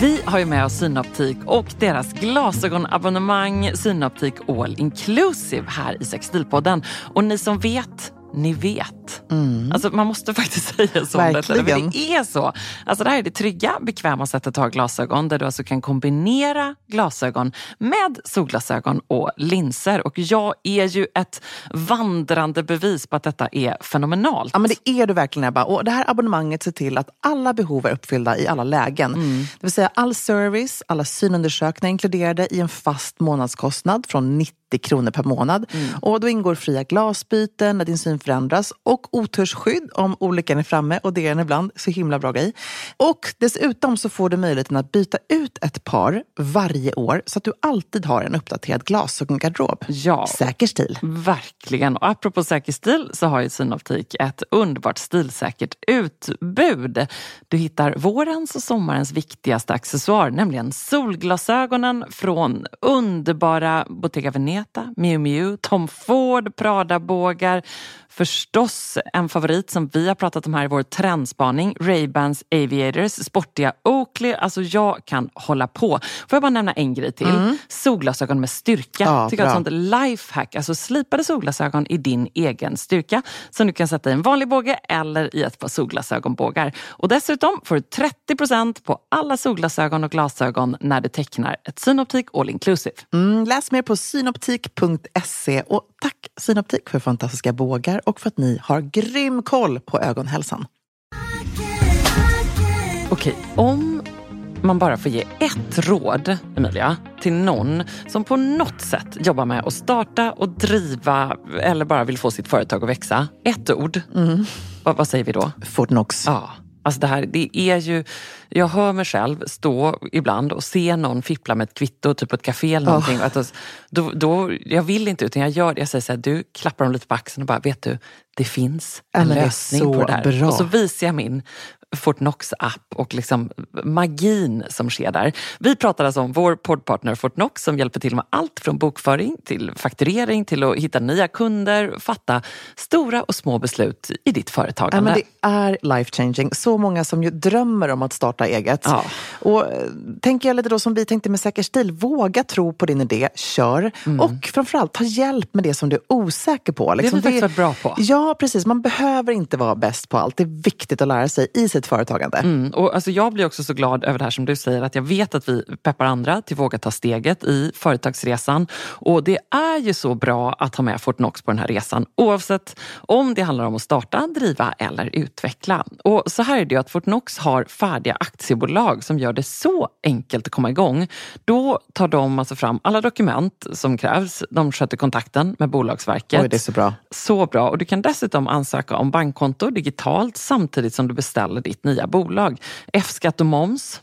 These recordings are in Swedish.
Vi har ju med oss Synoptik och deras glasögonabonnemang Synoptik All Inclusive här i Sextilpodden. Och ni som vet ni vet. Mm. Alltså, man måste faktiskt säga så. Verkligen. Det, det är så. Alltså, det här är det trygga, bekväma sättet att ha glasögon där du alltså kan kombinera glasögon med solglasögon och linser. Och jag är ju ett vandrande bevis på att detta är fenomenalt. Ja, men det är du verkligen Ebba. Och det här abonnemanget ser till att alla behov är uppfyllda i alla lägen. Mm. Det vill säga all service, alla synundersökningar inkluderade i en fast månadskostnad från 90 kronor per månad. Mm. Och då ingår fria glasbyten när din syn förändras och otörsskydd om olyckan är framme och det är den ibland. Så himla bra grej. Och dessutom så får du möjligheten att byta ut ett par varje år så att du alltid har en uppdaterad glasögongarderob. Ja, säker stil. Verkligen. Och apropå säker stil så har ju Synoptik ett underbart stilsäkert utbud. Du hittar vårens och sommarens viktigaste accessoar, nämligen solglasögonen från underbara Bottega Veneta, Miu Miu, Tom Ford, Prada-bågar, Förstås en favorit som vi har pratat om här i vår trendspaning, Ray-Bans Aviators, sportiga Oakley. Alltså jag kan hålla på. Får jag bara nämna en grej till? Mm. Solglasögon med styrka. Ja, Tycker jag ett sånt lifehack. Alltså slipade solglasögon i din egen styrka som du kan sätta i en vanlig båge eller i ett par solglasögonbågar. Och dessutom får du 30% på alla solglasögon och glasögon när du tecknar ett Synoptik All Inclusive. Mm, läs mer på synoptik.se och tack Synoptik för fantastiska bågar och för att ni har grym koll på ögonhälsan. Okej, om man bara får ge ett råd, Emilia, till någon som på något sätt jobbar med att starta och driva eller bara vill få sitt företag att växa. Ett ord. Mm. Vad, säger vi då? Fortnox. Ja. Alltså det här, det är ju, jag hör mig själv stå ibland och se någon fippla med ett kvitto, typ på ett café eller någonting. Oh. Att då, då, jag vill inte utan jag gör det. Jag säger så här, du klappar dem lite på axeln och bara, vet du, det finns en lösning på det här. Bra. Och så visar jag min Fortnox-app och liksom magin som sker där. Vi pratar alltså om vår poddpartner Fortnox som hjälper till med allt från bokföring till fakturering till att hitta nya kunder, fatta stora och små beslut i ditt företagande. Ja, men det är life changing. Så många som ju drömmer om att starta eget. Ja. Och eh, tänker jag lite då som vi tänkte med Säker stil, våga tro på din idé, kör. Mm. Och framförallt ta hjälp med det som du är osäker på. Liksom, det har vi faktiskt varit bra på. Ja, precis. Man behöver inte vara bäst på allt. Det är viktigt att lära sig i sitt eget företagande. Mm, och alltså jag blir också så glad över det här som du säger, att jag vet att vi peppar andra till att våga ta steget i företagsresan. Och det är ju så bra att ha med Fortnox på den här resan, oavsett om det handlar om att starta, driva eller utveckla. Och så här är det ju att Fortnox har färdiga aktiebolag som gör det så enkelt att komma igång. Då tar de alltså fram alla dokument som krävs. De sköter kontakten med Bolagsverket. Oj, det är så bra. Så bra. Och du kan dessutom ansöka om bankkonto digitalt samtidigt som du beställer ditt ditt nya bolag. F-skatt och moms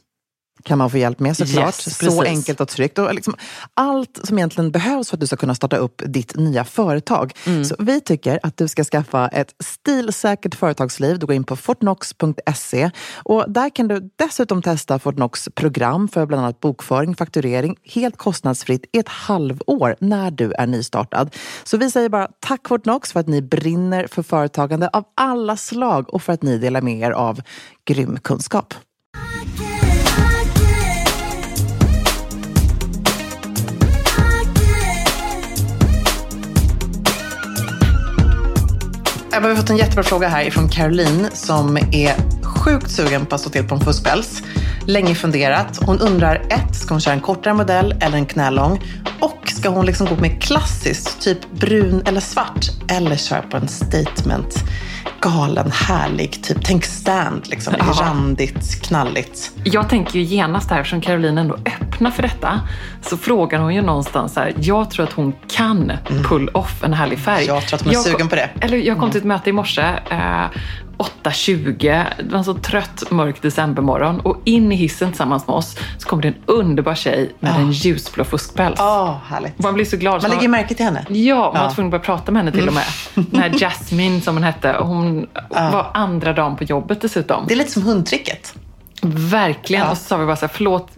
kan man få hjälp med såklart. Yes, så enkelt och tryggt. Och liksom allt som egentligen behövs för att du ska kunna starta upp ditt nya företag. Mm. Så vi tycker att du ska skaffa ett stilsäkert företagsliv. Du går in på fortnox.se och där kan du dessutom testa Fortnox program för bland annat bokföring, fakturering helt kostnadsfritt i ett halvår när du är nystartad. Så vi säger bara tack Fortnox för att ni brinner för företagande av alla slag och för att ni delar med er av grym kunskap. Vi har fått en jättebra fråga här från Caroline som är sjukt sugen på att stå till på en fuskpäls. Länge funderat. Hon undrar ett, ska hon köra en kortare modell eller en knälång? Och ska hon liksom gå med klassiskt, typ brun eller svart? Eller köra på en statement? galen, härlig, typ tänk stand, liksom, randigt, knalligt. Jag tänker ju genast här, eftersom Caroline ändå öppnar för detta, så frågar hon ju någonstans här, jag tror att hon kan mm. pull off en härlig färg. Jag tror att hon är jag, sugen på det. Eller jag kom mm. till ett möte i morse eh, 8.20. Det var en så trött mörk decembermorgon och in i hissen tillsammans med oss så kommer det en underbar tjej med oh. en ljusblå fuskpäls. Oh, härligt. Man blir så glad. Man lägger märke till henne. Ja, man var tvungen att börja prata med henne till och med. Mm. Den här Jasmine som hon hette. Hon oh. var andra dagen på jobbet dessutom. Det är lite som hundtricket. Verkligen. Ja. Och så sa vi bara så här, förlåt,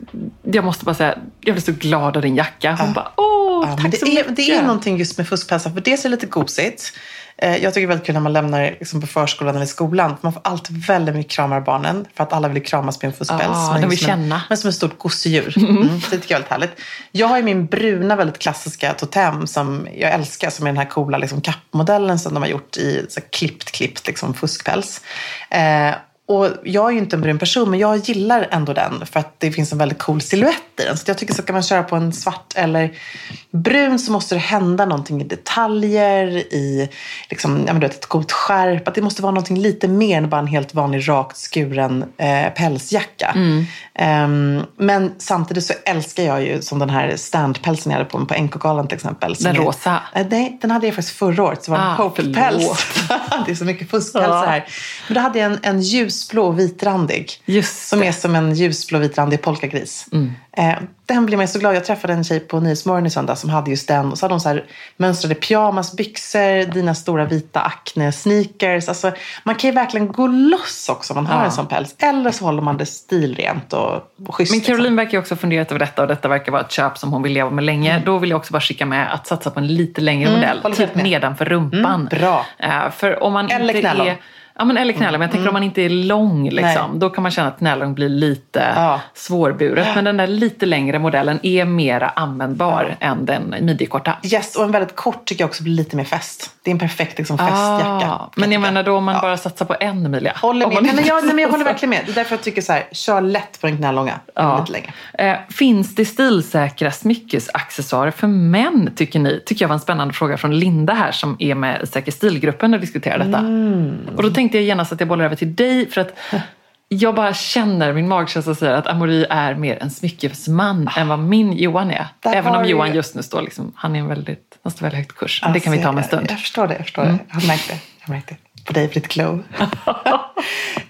jag måste bara säga, jag blev så glad av din jacka. Hon ja. bara, åh, ja, tack det så är, mycket. Det är någonting just med fuskpälsar, för dels är det lite gosigt. Eh, jag tycker det är väldigt kul när man lämnar liksom på förskolan eller skolan. Man får alltid väldigt mycket kramar av barnen. För att alla vill kramas med en fuskpäls. Ah, de vill känna. men som ett stort gosedjur. Mm. det tycker jag är väldigt härligt. Jag har ju min bruna väldigt klassiska totem som jag älskar. Som är den här coola liksom, kappmodellen som de har gjort i så klippt, klippt liksom, fuskpäls. Eh, och jag är ju inte en brun person, men jag gillar ändå den för att det finns en väldigt cool silhuett i den. Så jag tycker så kan man köra på en svart eller brun så måste det hända någonting i detaljer, i liksom, ja, men du vet, ett coolt skärp. Att det måste vara någonting lite mer än bara en helt vanlig rakt skuren eh, pälsjacka. Mm. Um, men samtidigt så älskar jag ju som den här standpälsen jag hade på mig på NK-galan till exempel. Den rosa? Är, nej, den hade jag faktiskt förra året. Så var det ah, Hope-päls. det är så mycket fuskpälsar här. Men då hade jag en, en ljusblå vitrandig. Just som är som en ljusblå vitrandig polkagris. Mm. Eh, den blev man så glad. Jag träffade en tjej på Nyhetsmorgon i söndag som hade just den. Och så hade hon så här mönstrade pyjamasbyxor, dina stora vita Acne-sneakers. Alltså, man kan ju verkligen gå loss också om man ja. har en sån päls. Eller så håller man det stilrent och, och schysst. Men Caroline liksom. verkar ju också funderat över detta och detta verkar vara ett köp som hon vill leva med länge. Mm. Då vill jag också bara skicka med att satsa på en lite längre mm, modell. Typ nedanför rumpan. Mm, bra. Uh, för om man eller är Ja, men eller knälång. Men jag tänker mm. om man inte är lång, liksom, då kan man känna att knälång blir lite ja. svårburet. Men den där lite längre modellen är mera användbar ja. än den midjekorta. Yes, och en väldigt kort tycker jag också blir lite mer fäst. Det är en perfekt liksom, fästjacka. Ah, men jag menar då om man ja. bara satsar på en Emilia. Håller med. Nej, men jag, nej, men jag håller verkligen med. Det är därför jag tycker så här, kör lätt på den knälånga. Ja. Lite längre. Eh, finns det stilsäkra smyckesaccessoarer för män tycker ni? Tycker jag var en spännande fråga från Linda här som är med i Säker stilgruppen och diskuterar detta. Mm. Och då tänkte jag genast att jag bollar över till dig för att jag bara känner, min magkänsla säger att Amori är mer en smyckesman än vad min Johan är. Där Även om Johan just nu står, liksom, han är en väldigt, han står väldigt högt kurs. Men alltså, det kan vi ta om en stund. Jag, jag förstår det, jag förstår mm. det. Jag har märkt det. Jag har märkt det på dig Britt Glow.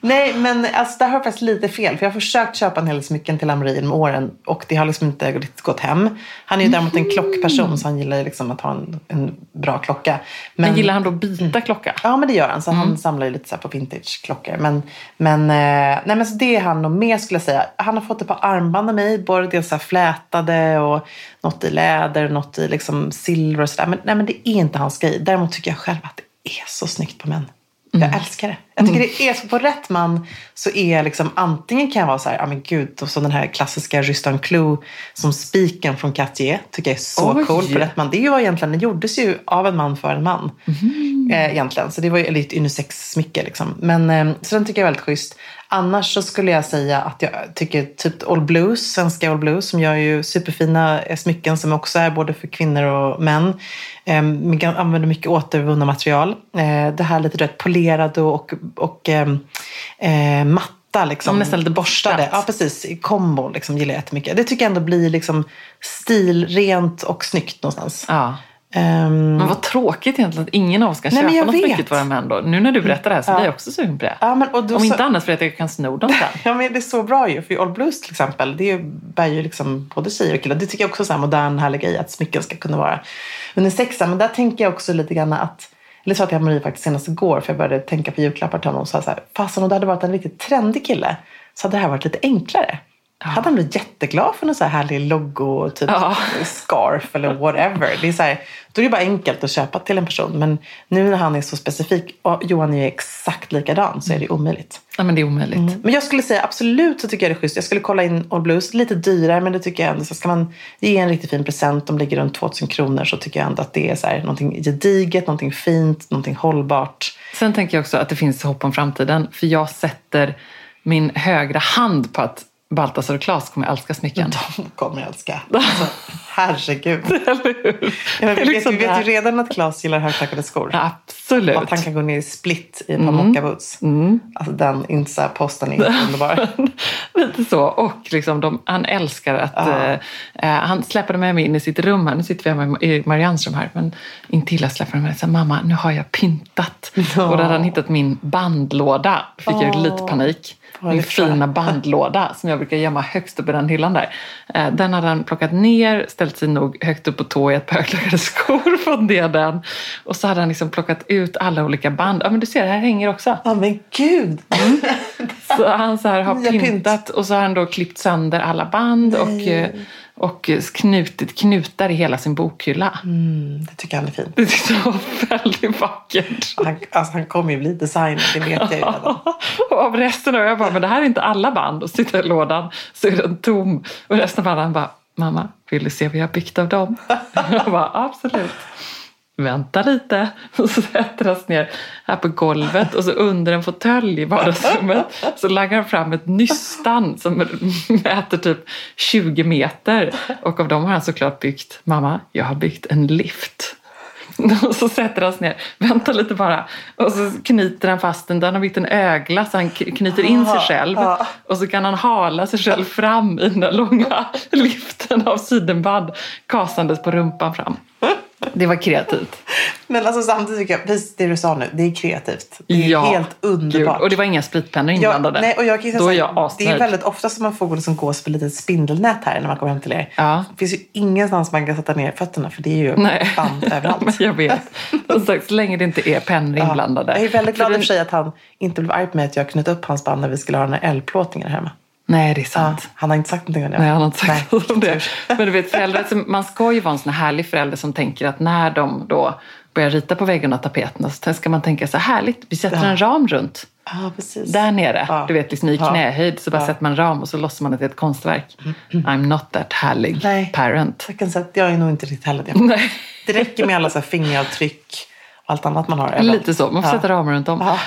Nej, men alltså, där har jag faktiskt lite fel. För jag har försökt köpa en hel del smycken till Amri med åren och det har liksom inte riktigt gått hem. Han är ju däremot en klockperson så han gillar ju liksom att ha en, en bra klocka. Men, men gillar han då byta mm. klocka? Ja, men det gör han. Så mm. han samlar ju lite så på vintage-klockor. Men, men, eh, nej, men så det är han nog mer skulle jag säga. Han har fått ett par armband av mig. Både så flätade och något i läder, något i liksom silver och sådär. Men, nej, men det är inte hans grej. Däremot tycker jag själv att det är så snyggt på män. Mm. Jag älskar det. Jag tycker mm. det är så på rätt man så är liksom antingen kan jag vara så här, ja men gud, och så den här klassiska Rustan Clou som spiken från Cartier tycker jag är så Oj. cool på rätt man. Det ju egentligen, den gjordes ju av en man för en man. Mm. Eh, egentligen, så det var ju lite unisex-smycke liksom. Men, eh, så den tycker jag är väldigt schysst. Annars så skulle jag säga att jag tycker typ All Blues, svenska All Blues, som gör ju superfina eh, smycken som också är både för kvinnor och män. Eh, använder mycket återvunna material. Eh, det här lite rätt polerade och, och eh, eh matta. Liksom, nästan lite borstade. Ja, precis. I kombo liksom, gillar jag jättemycket. Det tycker jag ändå blir liksom stilrent och snyggt någonstans. Ja. Um, men vad tråkigt egentligen att ingen av oss kan köpa något smycke till våra män då. Nu när du berättar det här så ja. blir jag också sugen på det. Ja, men, Om så... inte annat för att jag kan sno dem sen. ja men det är så bra ju. För All Blues till exempel, det bär ju liksom både tjejer och killar. Det tycker jag också är en modern härlig grej att smycken ska kunna vara under sexa. Men där tänker jag också lite grann att eller sa till Marie faktiskt senast igår för jag började tänka på julklappar till honom och sa så här, fasen om det hade varit en riktigt trendig kille så hade det här varit lite enklare. Ja. hade han blivit jätteglad för någon så här härlig logo, typ ja. scarf eller whatever. Det är så här, då är det bara enkelt att köpa till en person. Men nu när han är så specifik och Johan är exakt likadan så är det omöjligt. Ja men det är omöjligt. Mm. Men jag skulle säga absolut så tycker jag det är schysst. Jag skulle kolla in All Blues. Lite dyrare men det tycker jag ändå. Så ska man ge en riktigt fin present, de ligger runt 2000 kronor så tycker jag ändå att det är så här, någonting gediget, någonting fint, någonting hållbart. Sen tänker jag också att det finns hopp om framtiden. För jag sätter min högra hand på att Baltasar och Klas kommer älska smycken. De kommer älska. Alltså, herregud. Eller hur? Ja, vi, liksom vet, vi vet ju redan att Klas gillar högklackade skor. Absolut. Och att han kan gå ner i split i ett par mm. mockaboots. Mm. Alltså den Insta-posten är underbar. Lite så. Och liksom de, han älskar att... Ah. Eh, han släpade med mig in i sitt rum här. Nu sitter vi hemma i Mariannes rum här. Men intill släppte han mig och mamma, nu har jag pyntat. Oh. Och då hade han hittat min bandlåda. Fick oh. jag lite panik min fina bandlåda som jag brukar gömma högst upp i den hyllan där. Eh, den hade han plockat ner, ställt sig nog högt upp på tå i ett par högklackade skor, ner den. Och så hade han liksom plockat ut alla olika band. Ja men du ser, här hänger också. Ja men gud! Mm. Så han så här har pyntat och så har han då klippt sönder alla band och eh, och knutit knutar i hela sin bokhylla. Mm, det tycker han är fint. Det tyckte jag var väldigt vackert. Han, alltså, han kommer ju bli designer, det vet jag ju redan. och av resten, och jag bara, men det här är inte alla band. Och så tittar i lådan så är den tom. Och resten av banden bara, mamma, vill du se vad jag har byggt av dem? jag bara, absolut vänta lite. Och så sätter han sig ner här på golvet och så under en fåtölj i vardagsrummet så lägger han fram ett nystan som mäter typ 20 meter. Och av dem har han såklart byggt, mamma, jag har byggt en lift. Och så sätter han sig ner, vänta lite bara. Och så knyter han fast den, den har byggt en ögla så han knyter in sig själv. Och så kan han hala sig själv fram i den långa liften av sidenband kasandes på rumpan fram. Det var kreativt. Men alltså samtidigt tycker jag, precis det du sa nu, det är kreativt. Det är ja, helt underbart. Gud. Och det var inga spritpennor inblandade. Ja, nej, och jag kan Då är jag asnöjd. Det är väldigt ofta som man får liksom gå på lite spindelnät här när man kommer hem till er. Ja. Det finns ju ingenstans man kan sätta ner fötterna för det är ju nej. band överallt. jag vet. sagt, så länge det inte är pennor ja. inblandade. Jag är väldigt glad i och för sig att han inte blev arg på mig att jag knöt upp hans band när vi skulle ha den här eldplåtningen hemma. Nej, det är sant. Ja, han har inte sagt någonting om det. Nej, han har inte sagt Nej. om det. Men du vet, föräldrar, man ska ju vara en sån här härlig förälder som tänker att när de då börjar rita på väggarna och tapeterna så ska man tänka så här, härligt, vi sätter ja. en ram runt. Ja, precis. Där nere, ja. du vet liksom i knähöjd så bara ja. sätter man en ram och så låtsar man att det är ett konstverk. Mm. I'm not that härlig Nej. parent. Jag kan säga att jag är nog inte riktigt heller det. Nej. Det räcker med alla så fingeravtryck och allt annat man har. Eller? Lite så, man får sätta ramar runt om.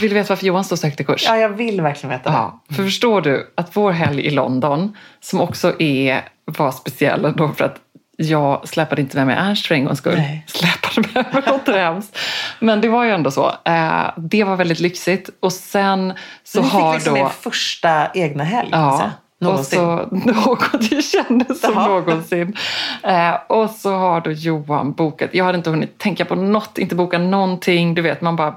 Vill du veta varför Johan står sökte kurs? Ja, jag vill verkligen veta det. Ja, för förstår du att vår helg i London, som också är, var speciell ändå för att jag släpade inte med mig Ernst för en gångs skull. Nej. Släpade med mig låter hemskt. Men det var ju ändå så. Eh, det var väldigt lyxigt. Och sen så har då... Fick liksom er första egna helg? Ja. Någonsin. Och så, något, det kändes som Jaha. någonsin. Eh, och så har då Johan bokat, jag hade inte hunnit tänka på något, inte boka någonting. Du vet, man bara,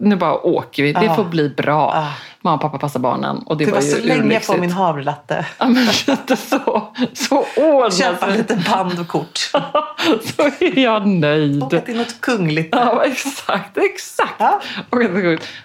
nu bara åker vi, det får bli bra. Ah mamma och pappa passar barnen. Och det, det var, var så länge på min havrelatte. Ja, men lite så. Så ordnat Köpa lite band och kort. så är jag nöjd. Bokat in något kungligt. Ja, exakt. Exakt. Ja.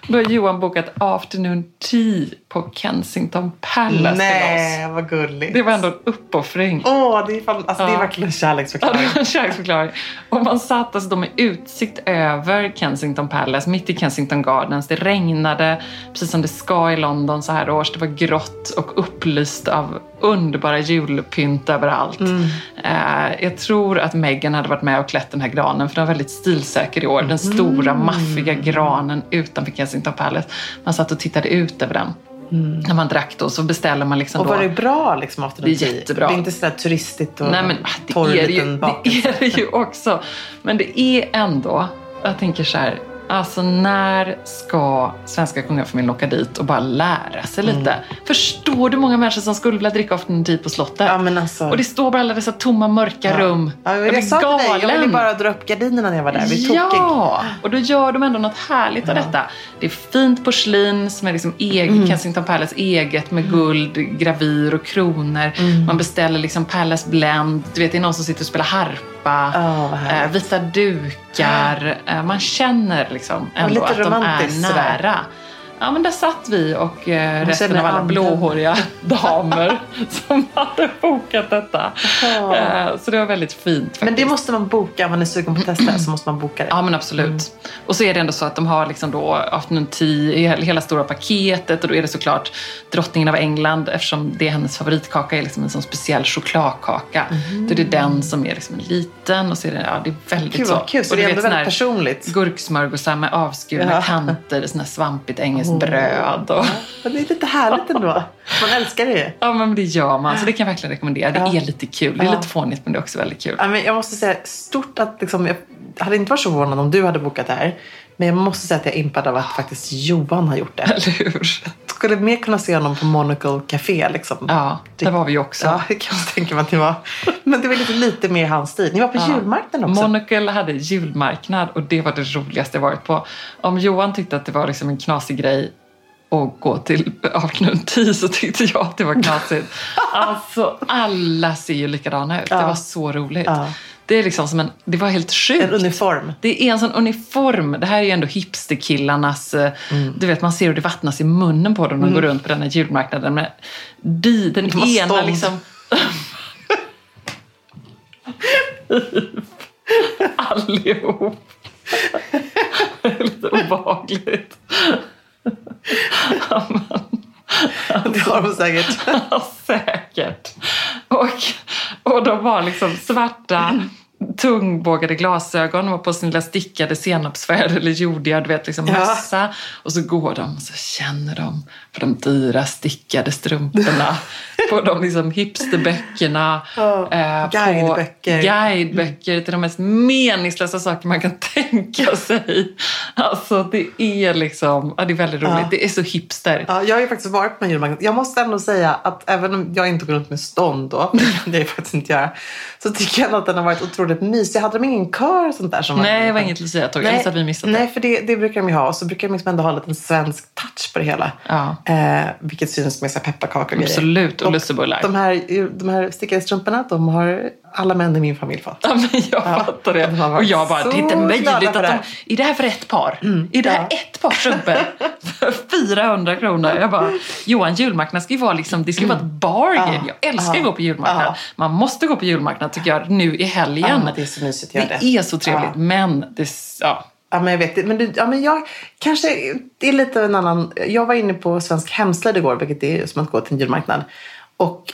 Då har Johan bokat afternoon tea på Kensington Palace Nej, vad gulligt. Det var ändå en uppoffring. Åh, det är, fan, alltså, ja. det är verkligen en kärleksförklaring. Ja, en kärleksförklaring. Och man satt alltså med utsikt över Kensington Palace, mitt i Kensington Gardens. Det regnade, precis som det ska i London så här års. Det var grått och upplyst av underbara julpynt överallt. Mm. Eh, jag tror att Meghan hade varit med och klätt den här granen för den var väldigt stilsäker i år. Den stora mm. maffiga granen utanför Kensington Palace. Man satt och tittade ut över den. Mm. När man drack då så beställer man liksom Och var då, det bra liksom after Det är jättebra. Det är inte sådär turistigt och Nej, men, det torr är det ju, Det är det ju också. Men det är ändå, jag tänker så här, Alltså när ska svenska kungafamiljen åka dit och bara lära sig lite? Mm. Förstår du många människor som skulle vilja dricka afternoon tea på slottet? Ja, men alltså... Och det står bara alla dessa tomma mörka ja. rum. Ja, jag, jag sa till dig, jag ville bara dra upp gardinerna när jag var där. Vi ja, och då gör de ändå något härligt ja. av detta. Det är fint porslin som är liksom eget, mm. Kensington Palace eget med guld, gravyr och kronor. Mm. Man beställer liksom Palace Blend. Du vet, det är någon som sitter och spelar harpa oh, eh, vita dukar. Eh, man känner liksom ändå att de är nära. Sådär. Ja, men där satt vi och eh, resten av alla anden. blåhåriga damer som hade bokat detta. Oh. Eh, så det var väldigt fint. Faktiskt. Men det måste man boka om man är sugen på att testa så måste man boka det. Ja, men absolut. Mm. Och så är det ändå så att de har liksom då afternoon tea, hela stora paketet och då är det såklart drottningen av England eftersom det är hennes favoritkaka är liksom en sån speciell chokladkaka. Mm. Då är det den som är liksom liten och så är det, ja, det är väldigt kul, så. Kul, så och det är ändå väldigt personligt. Gurksmörgåsar med avskurna ja. kanter, sån här svampigt engelskt bröd. Och... Ja, det är lite härligt ändå. Man älskar det Ja, men det gör man. Så det kan jag verkligen rekommendera. Det ja. är lite kul. Det är lite fånigt, men det är också väldigt kul. Ja, men jag måste säga stort att liksom, jag hade inte varit så förvånad om du hade bokat det här. Men jag måste säga att jag är impad av att faktiskt Johan har gjort det. Eller hur? Jag skulle mer kunna se honom på Monocle Café. Liksom. Ja, där var vi också. Ja, det kan jag tänka mig att ni var. Men det var lite, lite mer hans stil. Ni var på ja. julmarknaden också. Monocle hade julmarknad och det var det roligaste jag varit på. Om Johan tyckte att det var liksom en knasig grej att gå till afternoon tea så tyckte jag att det var knasigt. alltså alla ser ju likadana ut. Ja. Det var så roligt. Ja. Det är liksom som en, det var helt sjukt. En uniform. Det är en sån uniform. Det här är ju ändå hipsterkillarnas, eh, mm. du vet man ser hur det vattnas i munnen på dem när de mm. går runt på den här julmarknaden. Men de, den de ena stånd. liksom... Allihop. lite obehagligt. Det har de säkert. Ja, säkert. Och, och de var liksom svarta tungbågade glasögon och på sin lilla stickade senapsfärg eller jordiga du vet, liksom ja. mössa. Och så går de och så känner de på de dyra stickade strumporna, på de liksom hipsterböckerna. Oh, eh, guideböcker. guideböcker till de mest meningslösa saker man kan tänka sig. Alltså det är liksom, ja, det är väldigt roligt. Ja. Det är så hipster. Ja, jag har ju faktiskt varit på en julmarknad. Jag måste ändå säga att även om jag inte går runt med stånd då, det är jag faktiskt inte göra, så tycker jag att den har varit otroligt mysig. Hade de ingen kör och sånt där? Som Nej, det var inget Lucia-tåg. Så att vi missat det. Nej, för det, det brukar de ju ha. Och så brukar de liksom ändå ha en liten svensk touch på det hela. Ja. Eh, vilket syns med pepparkakor och Absolut, och, och lussebullar. De här, de här stickade strumporna, de har alla män i min familj fått. Ja, men jag ja. fattar det. De och jag bara, det är inte möjligt att de... Är det här för ett par? Mm. Är det här ja. ett par strumpor för 400 kronor? Jag bara, Johan, julmarknad ska ju vara liksom, det ska mm. vara ett bargain. Ja. Jag älskar att gå på julmarknad. Man måste gå på julmarknad tycker jag, nu i helgen. det är så mysigt. Det, det är så trevligt, men det, ja. Ja, men jag vet Men, du, ja, men jag kanske, det är lite en annan. Jag var inne på Svensk Hemslöjd igår, vilket är som att gå till en julmarknad. Och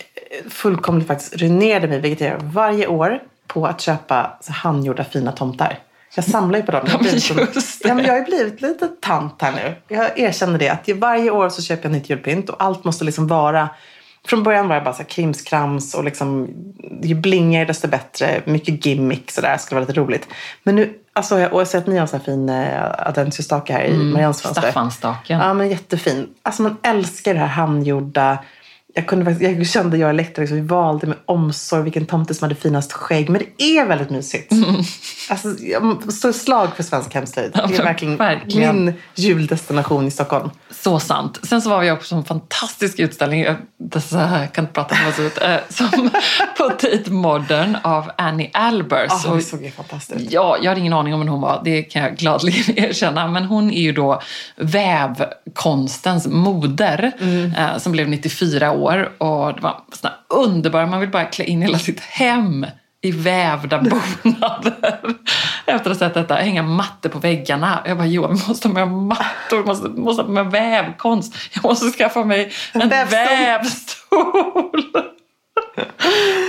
fullkomligt faktiskt ruinerade mig, vilket jag gör varje år, på att köpa så handgjorda fina tomtar. Jag samlar ju på dem. Jag, ja, som, ja, men jag har blivit lite tant här nu. Jag erkänner det. Att varje år så köper jag nytt julpynt och allt måste liksom vara från början var det bara så här krimskrams och liksom, ju blingigare desto bättre. Mycket gimmick sådär, skulle vara lite roligt. Men nu, alltså, jag har sett att ni har en sån här fin äh, adventsljusstake här mm, i Mariannes fönster. Staffansstaken. Ja, men jättefin. Alltså man älskar det här handgjorda jag, kunde, jag kände jag och Elektra, liksom, vi valde med omsorg vilken tomte som hade finast skägg. Men det är väldigt mysigt. Mm. Alltså, jag står slag för svensk hemslöjd. Ja, det är verkligen, verkligen, min juldestination i Stockholm. Så sant. Sen så var vi också på en fantastisk utställning, jag kan inte prata om vad ut, äh, som på Tate Modern av Annie Albers. Oh, det såg ju fantastiskt Ja, jag hade ingen aning om vem hon var, det kan jag gladeligen erkänna. Men hon är ju då vävkonstens moder mm. äh, som blev 94 år år och det var såna underbara, man vill bara klä in hela sitt hem i vävda bonader. Efter att ha sett detta, hänga mattor på väggarna. Jag bara, Johan, vi måste ha med mattor, vi måste, måste ha med vävkonst. Jag måste skaffa mig en vävstol. vävstol.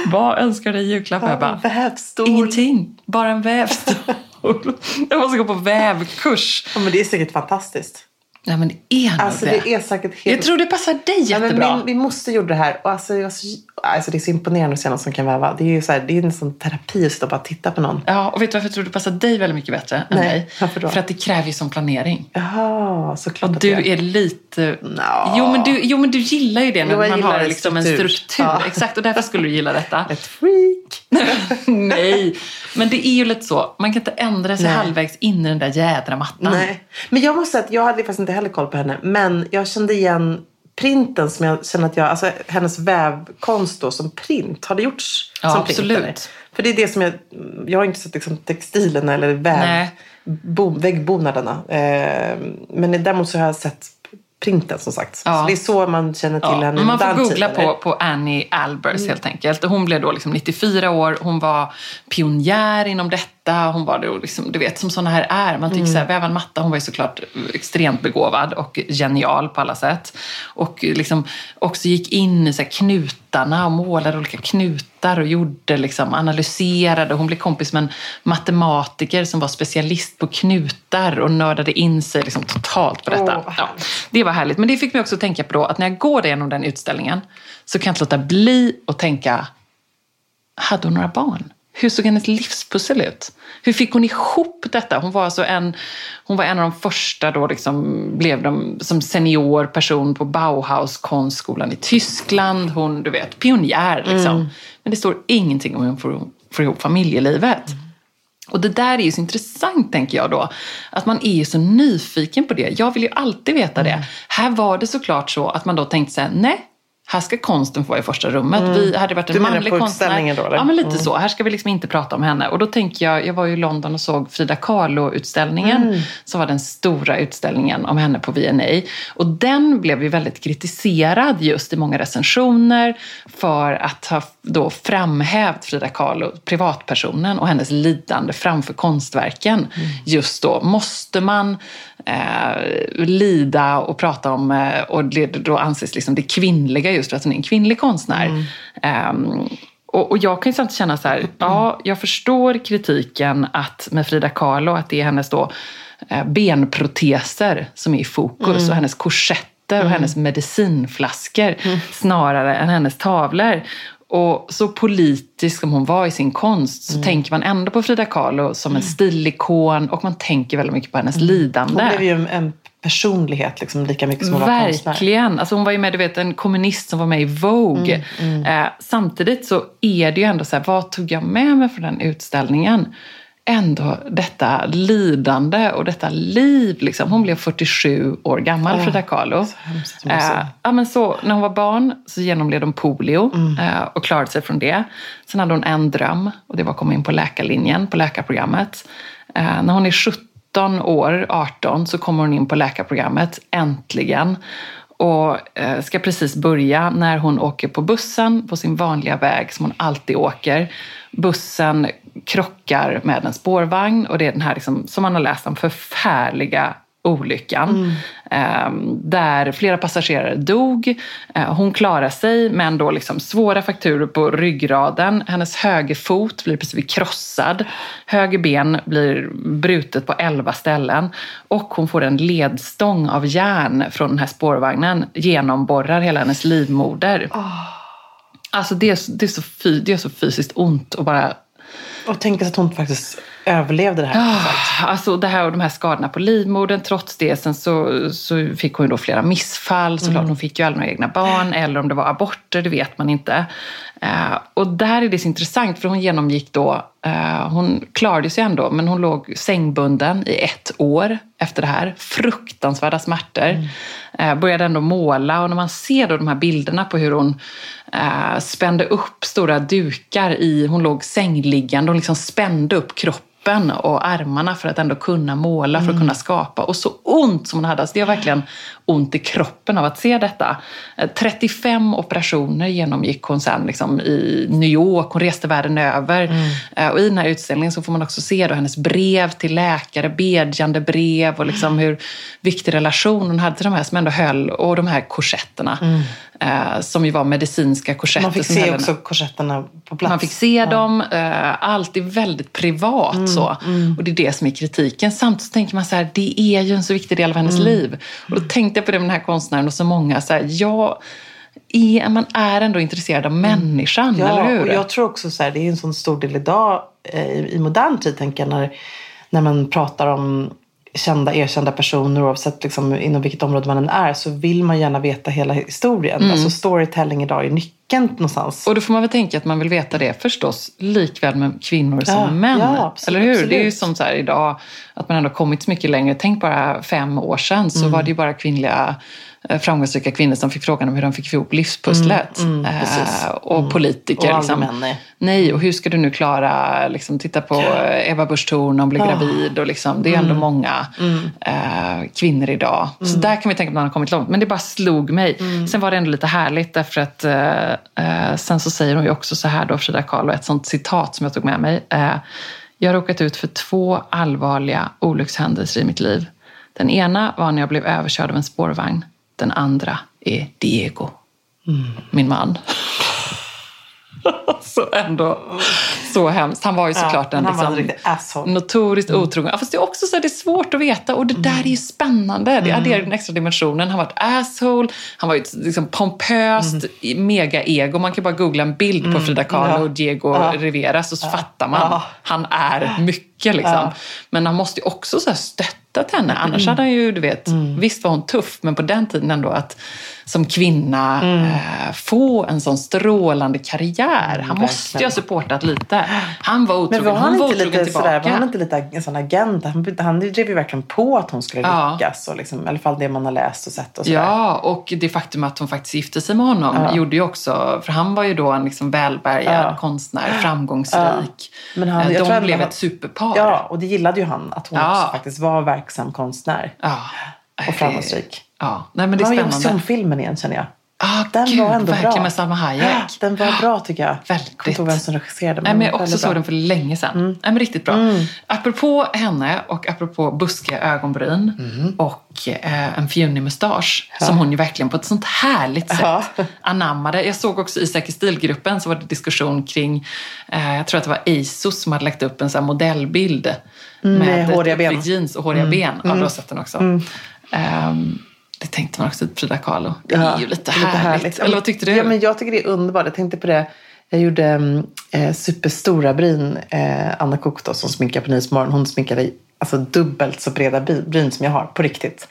Vad önskar du dig i julklapp? Bara, vävstol. Ingenting, bara en vävstol. Jag måste gå på vävkurs. Ja, men det är säkert fantastiskt. Ja, men det är alltså, det. det är säkert helt... Jag tror det passar dig jättebra. Ja, men vi, vi måste gjort det här. Och alltså, jag, alltså, det är så imponerande att se någon som kan väva. Det är ju så här, det är en sån terapi att sitta och bara titta på någon. Ja, och vet du varför jag tror det passar dig väldigt mycket bättre än Nej, mig? Varför då? För att det kräver ju som planering. Jaha, såklart. Och du är lite... No. Jo, men du, jo, men du gillar ju det när man har liksom en struktur. Ja. Exakt, och därför skulle du gilla detta. Ett freak! Nej, men det är ju lite så. Man kan inte ändra sig Nej. halvvägs in i den där jädra mattan. Nej, men jag måste säga att jag hade faktiskt inte heller koll på henne. Men jag kände igen printen som jag känner att jag, alltså hennes vävkonst då som print, har det gjorts ja, som absolut. print? För det är det som jag, jag har inte sett liksom textilerna eller väv, bo, väggbonaderna. Eh, men däremot så har jag sett printen som sagt. Ja. Så det är så man känner till ja. henne. Man får googla på, på Annie Albers mm. helt enkelt. Hon blev då liksom 94 år. Hon var pionjär inom detta matta. Hon var då liksom, du vet som sådana här är. Man tycker mm. så här, väva en matta. Hon var ju såklart extremt begåvad och genial på alla sätt. Och liksom också gick in i så knutarna och målade olika knutar och gjorde liksom, analyserade. Hon blev kompis med en matematiker som var specialist på knutar och nördade in sig liksom totalt på detta. Oh, ja, det var härligt. Men det fick mig också att tänka på då, att när jag går igenom den utställningen så kan jag inte låta bli att tänka, hade hon några barn? Hur såg hennes livspussel ut? Hur fick hon ihop detta? Hon var alltså en, hon var en av de första då liksom blev de, som senior person på Bauhaus konstskolan i Tyskland. Hon, du vet, pionjär liksom. Mm. Men det står ingenting om hur hon får, får ihop familjelivet. Mm. Och det där är ju så intressant, tänker jag då. Att man är ju så nyfiken på det. Jag vill ju alltid veta det. Mm. Här var det såklart så att man då tänkte så här, nej, här ska konsten få vara i första rummet. Mm. Vi hade varit en du manlig på konstnär. Då, eller? Ja, men lite mm. så. Här ska vi liksom inte prata om henne. Och då tänker jag, jag var ju i London och såg Frida Kahlo-utställningen. Mm. Som var den stora utställningen om henne på V&A. Och den blev ju väldigt kritiserad just i många recensioner för att ha då framhävt Frida Kahlo, privatpersonen och hennes lidande framför konstverken. Mm. Just då, måste man eh, lida och prata om, eh, och det då anses liksom det kvinnliga just för att hon är en kvinnlig konstnär. Mm. Um, och, och, jag kan ju samtidigt känna så här, mm. ja, jag förstår kritiken att med Frida Kahlo, att det är hennes då eh, benproteser som är i fokus mm. och hennes korsetter och mm. hennes medicinflaskor mm. snarare än hennes tavlor. Och så politisk som hon var i sin konst så mm. tänker man ändå på Frida Kahlo som en mm. stilikon och man tänker väldigt mycket på hennes mm. lidande. Hon blev ju en personlighet liksom, lika mycket som hon var konstnär. Verkligen. Alltså hon var ju med, du vet, en kommunist som var med i Vogue. Mm, mm. Eh, samtidigt så är det ju ändå så här, vad tog jag med mig från den utställningen? ändå detta lidande och detta liv. Liksom. Hon blev 47 år gammal, oh, Frida Kahlo. Eh, ja, men så, när hon var barn så genomled hon polio mm. eh, och klarade sig från det. Sen hade hon en dröm och det var att komma in på läkarlinjen, på läkarprogrammet. Eh, när hon är 17 år, 18, så kommer hon in på läkarprogrammet, äntligen och eh, ska precis börja när hon åker på bussen på sin vanliga väg som hon alltid åker. Bussen krockar med en spårvagn och det är den här liksom, som man har läst om förfärliga olyckan. Mm. Eh, där flera passagerare dog. Eh, hon klarar sig men då liksom svåra frakturer på ryggraden. Hennes högerfot blir precis krossad. Höger ben blir brutet på elva ställen. Och hon får en ledstång av järn från den här spårvagnen. Genomborrar hela hennes livmoder. Oh. Alltså det är, det, är så, det är så fysiskt ont att bara och tänk att hon faktiskt överlevde det här. Oh, alltså det här och de här skadorna på livmodern. Trots det sen så, så fick hon då flera missfall. Såklart, mm. hon fick ju aldrig några egna barn. Eller om det var aborter, det vet man inte. Uh, och där är det så intressant för hon genomgick då, uh, hon klarade sig ändå, men hon låg sängbunden i ett år efter det här. Fruktansvärda smärtor. Mm. Uh, började ändå måla och när man ser då de här bilderna på hur hon uh, spände upp stora dukar i, hon låg sängliggande och liksom spände upp kroppen kroppen och armarna för att ändå kunna måla, för att mm. kunna skapa. Och så ont som hon hade. Alltså det har verkligen ont i kroppen av att se detta. 35 eh, operationer genomgick hon sen liksom, i New York. Hon reste världen över. Mm. Eh, och i den här utställningen så får man också se då hennes brev till läkare, bedjande brev och liksom hur viktig relation hon hade till de här som ändå höll. Och de här korsetterna. Mm. Eh, som ju var medicinska korsetter. Man fick se också korsetterna på plats. Man fick se ja. dem. Eh, allt är väldigt privat. Mm, så. Mm. Och det är det som är kritiken. Samtidigt tänker man så här, det är ju en så viktig del av hennes mm. liv. Och då tänkte jag på det med den här konstnären och så många. Så här, ja, är, man är ändå intresserad av mm. människan, ja, eller hur? Och jag tror också så här, det är en sån stor del idag eh, i, i modern tid, tänker jag, när, när man pratar om kända, erkända personer oavsett liksom, inom vilket område man än är så vill man gärna veta hela historien. Mm. Alltså storytelling idag är nyckeln någonstans. Och då får man väl tänka att man vill veta det förstås likväl med kvinnor som ja, män. Ja, absolut, Eller hur? Absolut. Det är ju som så här idag att man ändå kommit så mycket längre. Tänk bara fem år sedan så mm. var det ju bara kvinnliga framgångsrika kvinnor som fick frågan om hur de fick ihop livspusslet. Mm, mm, eh, och mm. politiker. Och liksom. män, nej. nej. och hur ska du nu klara, liksom, titta på Eva Busch Thor hon blir oh. gravid. Och liksom, det är ändå mm. många mm. eh, kvinnor idag. Så mm. där kan vi tänka att man har kommit långt. Men det bara slog mig. Sen var det ändå lite härligt därför att eh, eh sen så säger hon ju också så här då, Frida Kahlo, ett sånt citat som jag tog med mig. Eh, Jag har råkat ut för två allvarliga olyckshändelser i mitt liv. Den ena var när jag blev överkörd av en spårvagn. Den andra är Diego, mm. min man. så ändå så hemskt. Han var ju såklart ja, en liksom, notoriskt mm. otrogen. Fast det är också så det är svårt att veta och det där är ju mm. spännande. Det mm. adderar den extra dimensionen. Han var ett asshole, han var ju liksom, pompöst mm. mega-ego. Man kan bara googla en bild på mm. Frida Kahlo ja. och Diego ja. Rivera så ja. fattar man. Ja. Han är mycket liksom. Men han måste ju också så här stöttat henne. Annars mm. hade han ju, du vet, visst var hon tuff, men på den tiden ändå att som kvinna mm. eh, få en sån strålande karriär. Han måste ju ha supportat lite. Han var otrogen, Men var han, hon var inte lite tillbaka. Sådär, var han inte lite en sån agent? Han, han drev ju verkligen på att hon skulle lyckas. Ja. Och liksom, I alla fall det man har läst och sett. Och sådär. ja, och det faktum att hon faktiskt gifte sig med honom ja. gjorde ju också, för han var ju då en liksom välbärgad ja. konstnär, framgångsrik. Men han, eh, De blev ett superpar. Ja, och det gillade ju han, att hon också faktiskt var verksam konstnär. Och framgångsrik. Ja, nej men det är spännande. Har filmen igen känner jag. Ah, den Gud, var ändå verkligen bra. med Salma Hayek. Den var bra tycker jag. Väldigt. Jag kommer vem som regisserade. Men Nej, men jag också såg den för länge sedan. Mm. Nej, men riktigt bra. Mm. Apropå henne och apropå buskiga ögonbryn mm. och eh, en fjunig mustasch ja. som hon ju verkligen på ett sånt härligt sätt ja. anammade. Jag såg också i Säker stilgruppen så var det diskussion kring, eh, jag tror att det var ASOS som hade lagt upp en sån modellbild mm, med, håriga ben. jeans och håriga mm. ben. Ja, du har mm. sett den också. Um, det tänkte man också på Frida Kahlo. Det ja, är ju lite, lite härligt. härligt. Eller vad tyckte du? Ja, men jag tycker det är underbart. Jag tänkte på det. Jag gjorde eh, superstora bryn. Eh, Anna då, som sminkar på Nyhetsmorgon. Hon sminkade alltså, dubbelt så breda bryn som jag har på riktigt.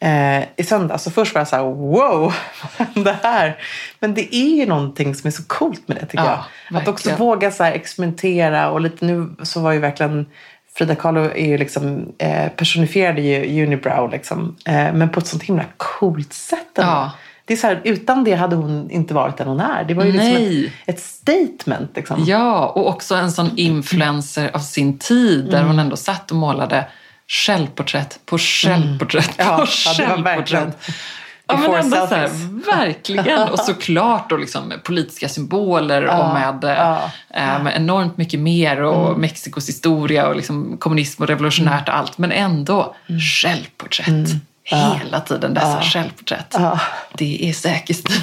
Eh, I söndags. Så först var jag så här, wow, vad hände här? Men det är ju någonting som är så coolt med det tycker ja, jag. Verkligen. Att också våga så experimentera. Och lite nu så var ju verkligen Frida Kahlo är ju liksom, eh, personifierade ju Unibrow liksom, eh, men på ett sånt himla coolt sätt. Ja. Det är så här, utan det hade hon inte varit den hon är. Det var ju liksom ett, ett, statement. Liksom. Ja, och också en sån influencer av sin tid där mm. hon ändå satt och målade självporträtt på självporträtt mm. på ja, självporträtt. Ja, men ändå så här, verkligen. Och såklart då liksom politiska symboler ja, och med, ja, äh, med enormt mycket mer och mm. Mexikos historia och liksom kommunism och revolutionärt och allt. Men ändå mm. självporträtt. Mm. Hela tiden dessa självporträtt. Det är säker stil.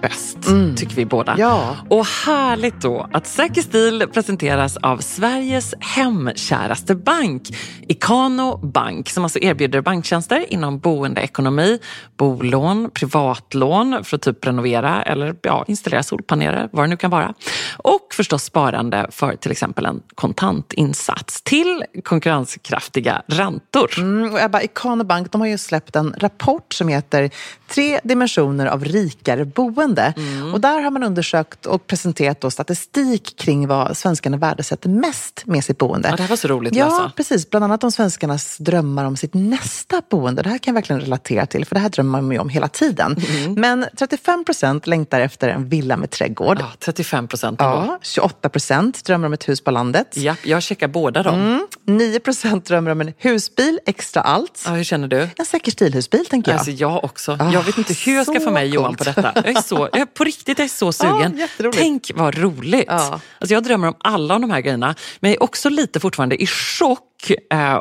bäst, mm. tycker vi båda. Ja. Och härligt då att Säker stil presenteras av Sveriges hemkäraste bank, Ikano Bank, som alltså erbjuder banktjänster inom boendeekonomi, bolån, privatlån för att typ renovera eller ja, installera solpaneler, vad det nu kan vara. Och förstås sparande för till exempel en kontantinsats till konkurrenskraftiga räntor. Mm, och Ebba, Ikano Bank de har ju släppt en rapport som heter Tre dimensioner av rikare boende boende. Mm. Och där har man undersökt och presenterat då statistik kring vad svenskarna värdesätter mest med sitt boende. Ja, det här var så roligt att läsa. Ja, precis. Bland annat om svenskarnas drömmar om sitt nästa boende. Det här kan jag verkligen relatera till, för det här drömmer man ju om hela tiden. Mm. Men 35 procent längtar efter en villa med trädgård. Ja, 35 procent. Ja, 28 procent drömmer om ett hus på landet. Ja, jag checkar båda dem. Mm. 9 procent drömmer om en husbil, extra allt. Ja, hur känner du? En säker stilhusbil, tänker jag. Alltså, jag också. Oh, jag vet inte hur jag ska få med Johan på detta. Jag är så, jag, på riktigt, jag är så sugen. Ja, Tänk vad roligt. Ja. Alltså, jag drömmer om alla de här grejerna. Men jag är också lite fortfarande i chock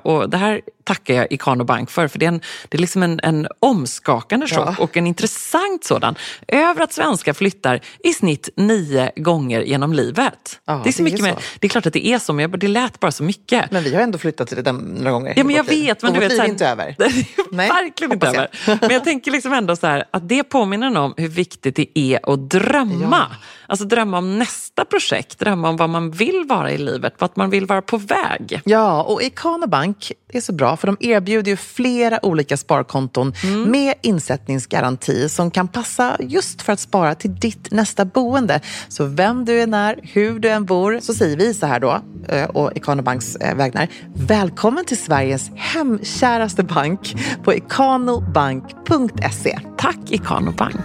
och det här tackar jag Ikano Bank för, för det är, en, det är liksom en, en omskakande chock ja. och en intressant sådan. Över att svenskar flyttar i snitt nio gånger genom livet. Ja, det, är så det mycket är så. Mer, det är klart att det är så, men det lät bara så mycket. Men vi har ändå flyttat till det några gånger. Ja, men jag vet. Men du vet, så här, inte över. Nej, verkligen inte över. Men jag tänker liksom ändå så här, att det påminner om hur viktigt det är att drömma. Ja. Alltså drömma om nästa projekt, drömma om vad man vill vara i livet, vart man vill vara på väg. Ja, och Ikano Bank är så bra för de erbjuder ju flera olika sparkonton mm. med insättningsgaranti som kan passa just för att spara till ditt nästa boende. Så vem du än är, hur du än bor, så säger vi så här då, eh, och Ikano Banks eh, vägnar. Välkommen till Sveriges hemkäraste bank på ikanobank.se. Tack Ikano Bank.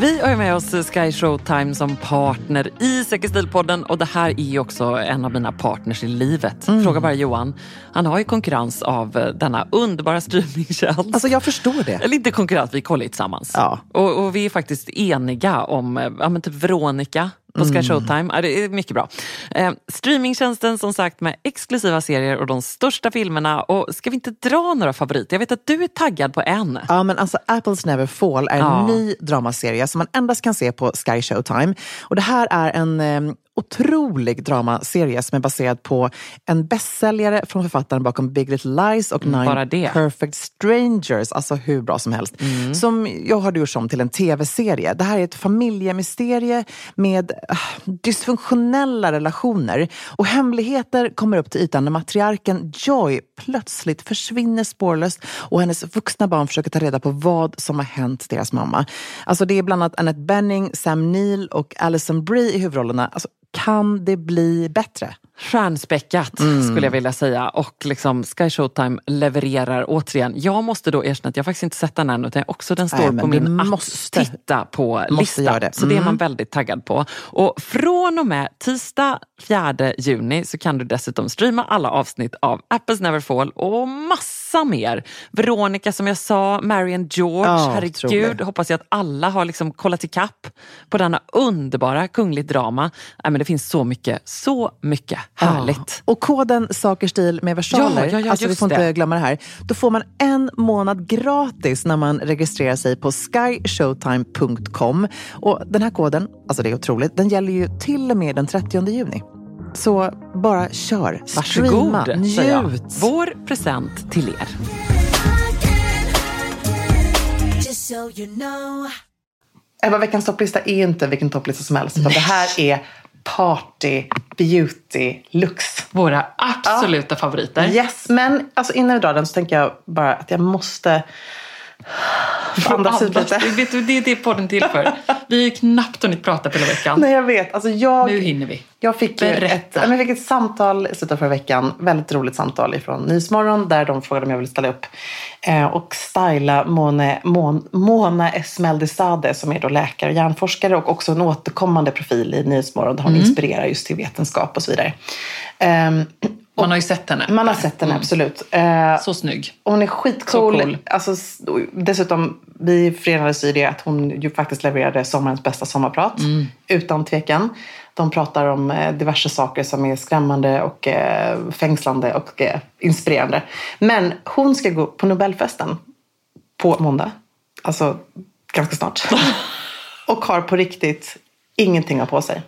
Vi har med oss Sky Showtime som partner i Säker stil-podden och det här är ju också en av mina partners i livet. Mm. Fråga bara Johan. Han har ju konkurrens av eh, denna underbara streamingtjänst. Alltså jag förstår det. Eller inte konkurrens, vi kollar ju tillsammans. Ja. Och, och, vi är faktiskt eniga om, eh, ja men typ Veronica på Sky mm. Showtime. Ja, det är mycket bra. Eh, streamingtjänsten som sagt med exklusiva serier och de största filmerna. Och ska vi inte dra några favoriter? Jag vet att du är taggad på en. Ja, men alltså Apples Never Fall är en ja. ny dramaserie som man endast kan se på Sky Showtime. Och det här är en eh, otrolig dramaserie som är baserad på en bästsäljare från författaren bakom Big Little Lies och mm, Nine Perfect Strangers. Alltså hur bra som helst. Mm. Som jag har gjort om till en tv-serie. Det här är ett familjemysterie med uh, dysfunktionella relationer. Och hemligheter kommer upp till ytan när matriarken Joy plötsligt försvinner spårlöst och hennes vuxna barn försöker ta reda på vad som har hänt deras mamma. Alltså det är bland annat Annette Benning, Sam Neill och Alison Brie i huvudrollerna. Alltså, kan det bli bättre? Stjärnspäckat mm. skulle jag vilja säga. Och liksom Sky Showtime levererar återigen. Jag måste då erkänna att jag faktiskt inte sett den än utan också den står Nej, på min måste, att titta på-lista. Mm. Så det är man mm. väldigt taggad på. Och från och med tisdag 4 juni så kan du dessutom streama alla avsnitt av Apples Never Fall och massa mer. Veronica som jag sa, Marion George, oh, herregud. Hoppas jag att alla har liksom kollat ikapp på denna underbara kungligt drama. Nej, men det finns så mycket, så mycket Härligt. Ja. Och koden Saker stil med versaler, ja, ja, ja, alltså vi får inte glömma det här. Då får man en månad gratis när man registrerar sig på skyshowtime.com. Och den här koden, alltså det är otroligt, den gäller ju till och med den 30 juni. Så bara kör, Varsågod, streama, njut. Vår present till er. Ebba, veckans topplista är inte vilken topplista som helst. Utan det här är party, beauty, lux. Våra absoluta ja. favoriter. Yes, men alltså innan vi drar den så tänker jag bara att jag måste Andas ut lite. Vet du, det är det podden till för. Vi har ju knappt hunnit prata på hela veckan. Nej, jag vet. Alltså jag, nu hinner vi. Jag fick, ett, jag fick ett samtal i slutet av förra veckan. Väldigt roligt samtal från Nyhetsmorgon där de frågade om jag ville ställa upp eh, och styla Mone, Mon, Mona Esmeldesade som är då läkare och hjärnforskare och också en återkommande profil i Nyhetsmorgon där hon mm. inspirerar just till vetenskap och så vidare. Um, man har ju sett henne. Man har sett henne, mm. absolut. Eh, så snygg. Hon är skitcool. Cool. alltså, dessutom, vi förenades i det att hon ju faktiskt levererade sommarens bästa sommarprat. Mm. Utan tvekan. De pratar om eh, diverse saker som är skrämmande och eh, fängslande och eh, inspirerande. Men hon ska gå på Nobelfesten på måndag. Alltså ganska snart. och har på riktigt ingenting att på sig.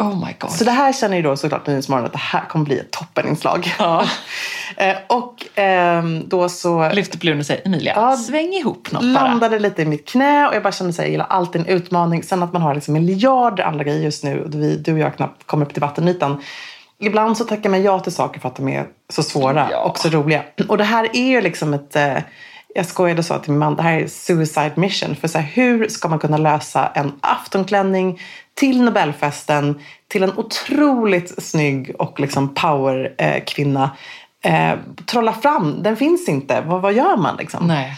Oh my God. Så det här känner ju då såklart Nyhetsmorgon att det här kommer bli ett toppeninslag. Ja. eh, och eh, då så... Lyfter på luren och säger Emilia, ja, sväng ihop något Landade bara. lite i mitt knä och jag bara kände att jag gillar alltid en utmaning. Sen att man har liksom miljarder andra grejer just nu och vi, du och jag knappt kommer upp till vattenytan. Ibland så tackar man ja till saker för att de är så svåra ja. och så roliga. Och det här är ju liksom ett eh, jag skojade och sa till min man, det här är suicide mission. För så här, hur ska man kunna lösa en aftonklänning till Nobelfesten till en otroligt snygg och liksom powerkvinna. Eh, eh, trolla fram, den finns inte. Vad, vad gör man liksom? Nej.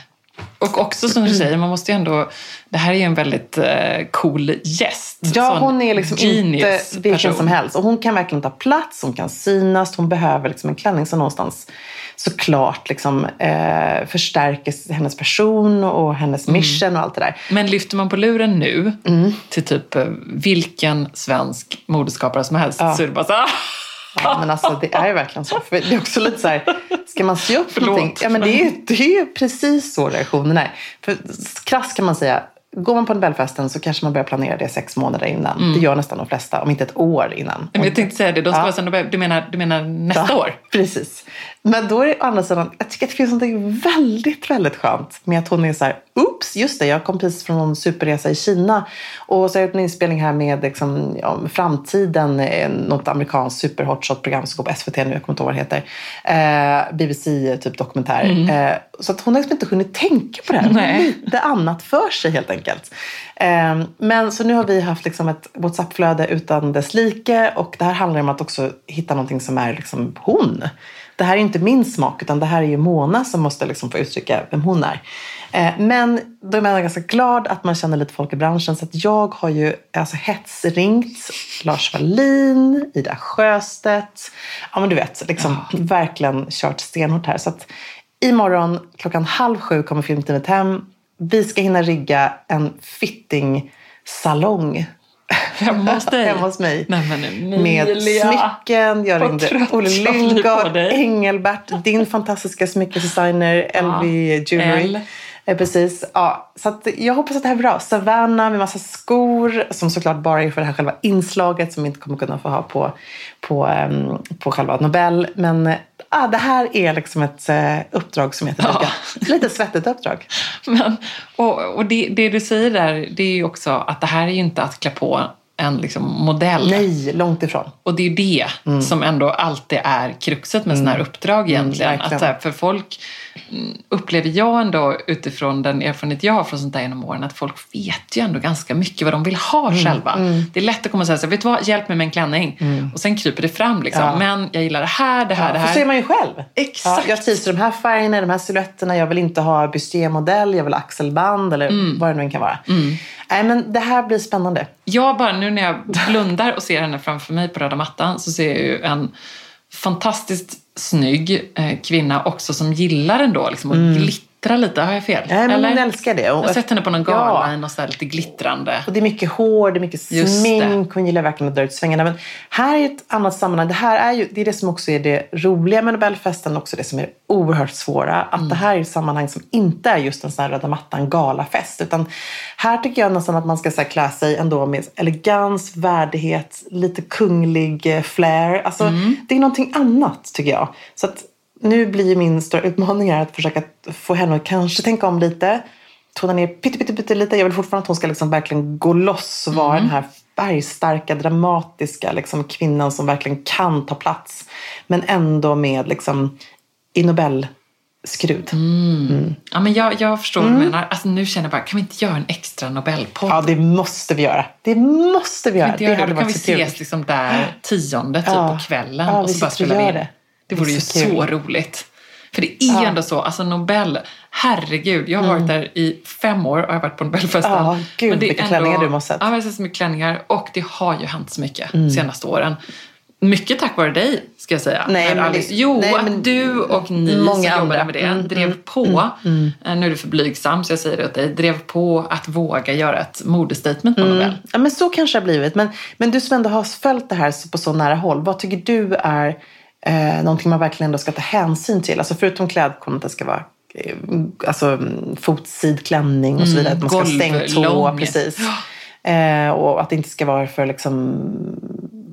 Och också som du säger, man måste ju ändå... Det här är ju en väldigt eh, cool gäst. Ja, hon är liksom inte vilken person. som helst. Och hon kan verkligen ta plats, hon kan synas, hon behöver liksom en klänning som någonstans såklart liksom, eh, förstärker hennes person och hennes mm. mission mm. och allt det där. Men lyfter man på luren nu mm. till typ eh, vilken svensk modeskapare som helst ja. så är det bara så här, Ja, men alltså det är ju verkligen så. För det är också lite så här, ska man se upp Förlåt, någonting? Ja, men det är, det är ju precis så reaktionen är. För krasst kan man säga, Går man på Nobelfesten så kanske man börjar planera det sex månader innan. Mm. Det gör nästan de flesta, om inte ett år innan. Men jag tänkte säga det, de ska ja. vara du, menar, du menar nästa ja, år? Precis. Men då är det å andra sidan, jag tycker att det finns något väldigt, väldigt skönt med att hon är så här, oops just det. Jag kom precis från en superresa i Kina. Och så har jag gjort en inspelning här med liksom, ja, Framtiden, eh, något amerikanskt superhotshot-program som går på SVT nu, jag kommer inte ihåg vad det heter. Eh, BBC, typ dokumentär. Mm. Eh, så att hon har liksom inte hunnit tänka på det här. Nej. Lite annat för sig helt enkelt. Eh, men så nu har vi haft liksom ett WhatsApp-flöde utan dess like och det här handlar om att också hitta någonting som är liksom hon det här är inte min smak utan det här är ju Mona som måste liksom få uttrycka vem hon är. Eh, men då är man ganska glad att man känner lite folk i branschen så att jag har ju alltså hetsringt Lars Wallin, Ida Sjöstedt. Ja men du vet, liksom ja. verkligen kört stenhårt här. Så att imorgon klockan halv sju kommer filmteamet hem. Vi ska hinna rigga en fitting-salong Hemma hos dig? Hemma hos mig. Nej, men med smycken. Jag ringde Olle Lyngård, Engelbert, din fantastiska smyckesdesigner, ja. LV Jewelry. L. Eh, precis. Ja, så jag hoppas att det här är bra. Savannah med massa skor som såklart bara är för det här själva inslaget som vi inte kommer kunna få ha på, på, um, på själva Nobel. Men ah, det här är liksom ett uh, uppdrag som heter duga. Ja. Lite svettigt uppdrag. Men, och och det, det du säger där, det är ju också att det här är ju inte att klä på en liksom modell. Nej, långt ifrån. Och det är ju det mm. som ändå alltid är kruxet med mm. sådana här uppdrag egentligen. Mm, att här, för folk upplever jag ändå utifrån den erfarenhet jag har från sånt där genom åren att folk vet ju ändå ganska mycket vad de vill ha mm. själva. Mm. Det är lätt att komma och säga så vet du vad, hjälp mig med en klänning. Mm. Och sen kryper det fram liksom. Ja. Men jag gillar det här, det här, ja, det här. Så ser man ju själv. Exakt. Ja, jag trivs de här färgerna, de här siluetterna. Jag vill inte ha bustier-modell, jag vill ha axelband eller vad det nu kan vara. Nej, men det här blir spännande. Jag bara, nu när jag blundar och ser henne framför mig på röda mattan så ser jag ju en fantastiskt snygg eh, kvinna också som gillar ändå liksom, att mm. glittra glittra lite, har jag fel? Nej, men hon älskar det. jag har sett henne på någon gala ja. i något så lite glittrande. Och det är mycket hår, det är mycket smink. Hon gillar verkligen att dra ut svängarna. Men här är ett annat sammanhang. Det här är ju, det är det som också är det roliga med Nobelfesten, också det som är oerhört svåra. Att mm. det här är ett sammanhang som inte är just en sån här röda mattan galafest. Utan här tycker jag nästan att man ska så här, klä sig ändå med elegans, värdighet, lite kunglig eh, flair. Alltså, mm. Det är någonting annat tycker jag. Så att nu blir min stora utmaning att försöka få henne att kanske tänka om lite. Tona ner pytte, pytte, pytte lite. Jag vill fortfarande att hon ska liksom verkligen gå loss och vara mm. den här färgstarka, dramatiska liksom, kvinnan som verkligen kan ta plats. Men ändå med liksom, i Nobel skrud. Mm. Mm. Ja, men jag, jag förstår vad du mm. menar. Alltså, nu känner jag bara, kan vi inte göra en extra Nobelpodd? Ja, det måste vi göra. Det måste vi göra. Kan vi göra det, det Då kan vi ses liksom där tionde typ ja. på kvällen ja, och så bara spela in. Det. Det vore ju så, så roligt. För det är ja. ändå så, alltså Nobel, herregud, jag har varit mm. där i fem år och jag har varit på Nobelfesten. Ja, gud Men det vilka ändå, klänningar du måste ha sett. Ja, jag har sett så mycket klänningar och det har ju hänt så mycket mm. de senaste åren. Mycket tack vare dig, ska jag säga. Nej, men det, jo, nej, men, att du och ni många som jobbade med det mm, drev mm, på, mm, mm, nu är du för blygsam så jag säger det åt dig, drev på att våga göra ett modestatement på mm. Nobel. Ja, men så kanske det har blivit. Men, men du som ändå har följt det här på så nära håll, vad tycker du är eh, någonting man verkligen ändå ska ta hänsyn till. Alltså förutom klädkoden att det ska vara eh, alltså, fotsid klänning och så mm, vidare. Mm, att man ska ha stängt tå. Precis. Eh, och att det inte ska vara för liksom,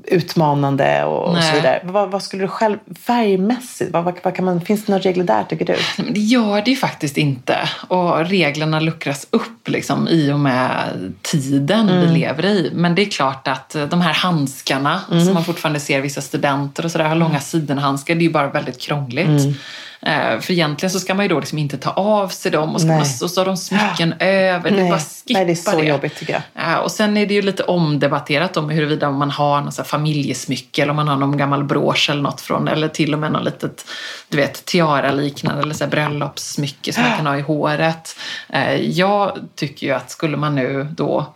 utmanande och, och så vidare. Vad, vad, skulle du själv, färgmässigt, vad, vad, vad, kan man, finns det några regler där tycker du? Det gör det ju faktiskt inte. Och reglerna luckras upp liksom, i och med tiden mm. vi lever i. Men det är klart att de här handskarna mm. som man fortfarande ser vissa studenter och sådär har långa sidenhandskar, det är ju bara väldigt krångligt. Eh, för egentligen så ska man ju då liksom inte ta av sig dem och, ska man, och så har de smycken över. Nej. Det bara skippa Nej, det är så det. jobbigt tycker jag. Eh, och sen är det ju lite omdebatterat om huruvida man har någon familjesmycke eller om man har någon gammal brosch eller något från eller till och med något litet du vet, tiara-liknande eller så bröllopssmycke som man kan ha i håret. Eh, jag tycker ju att skulle man nu då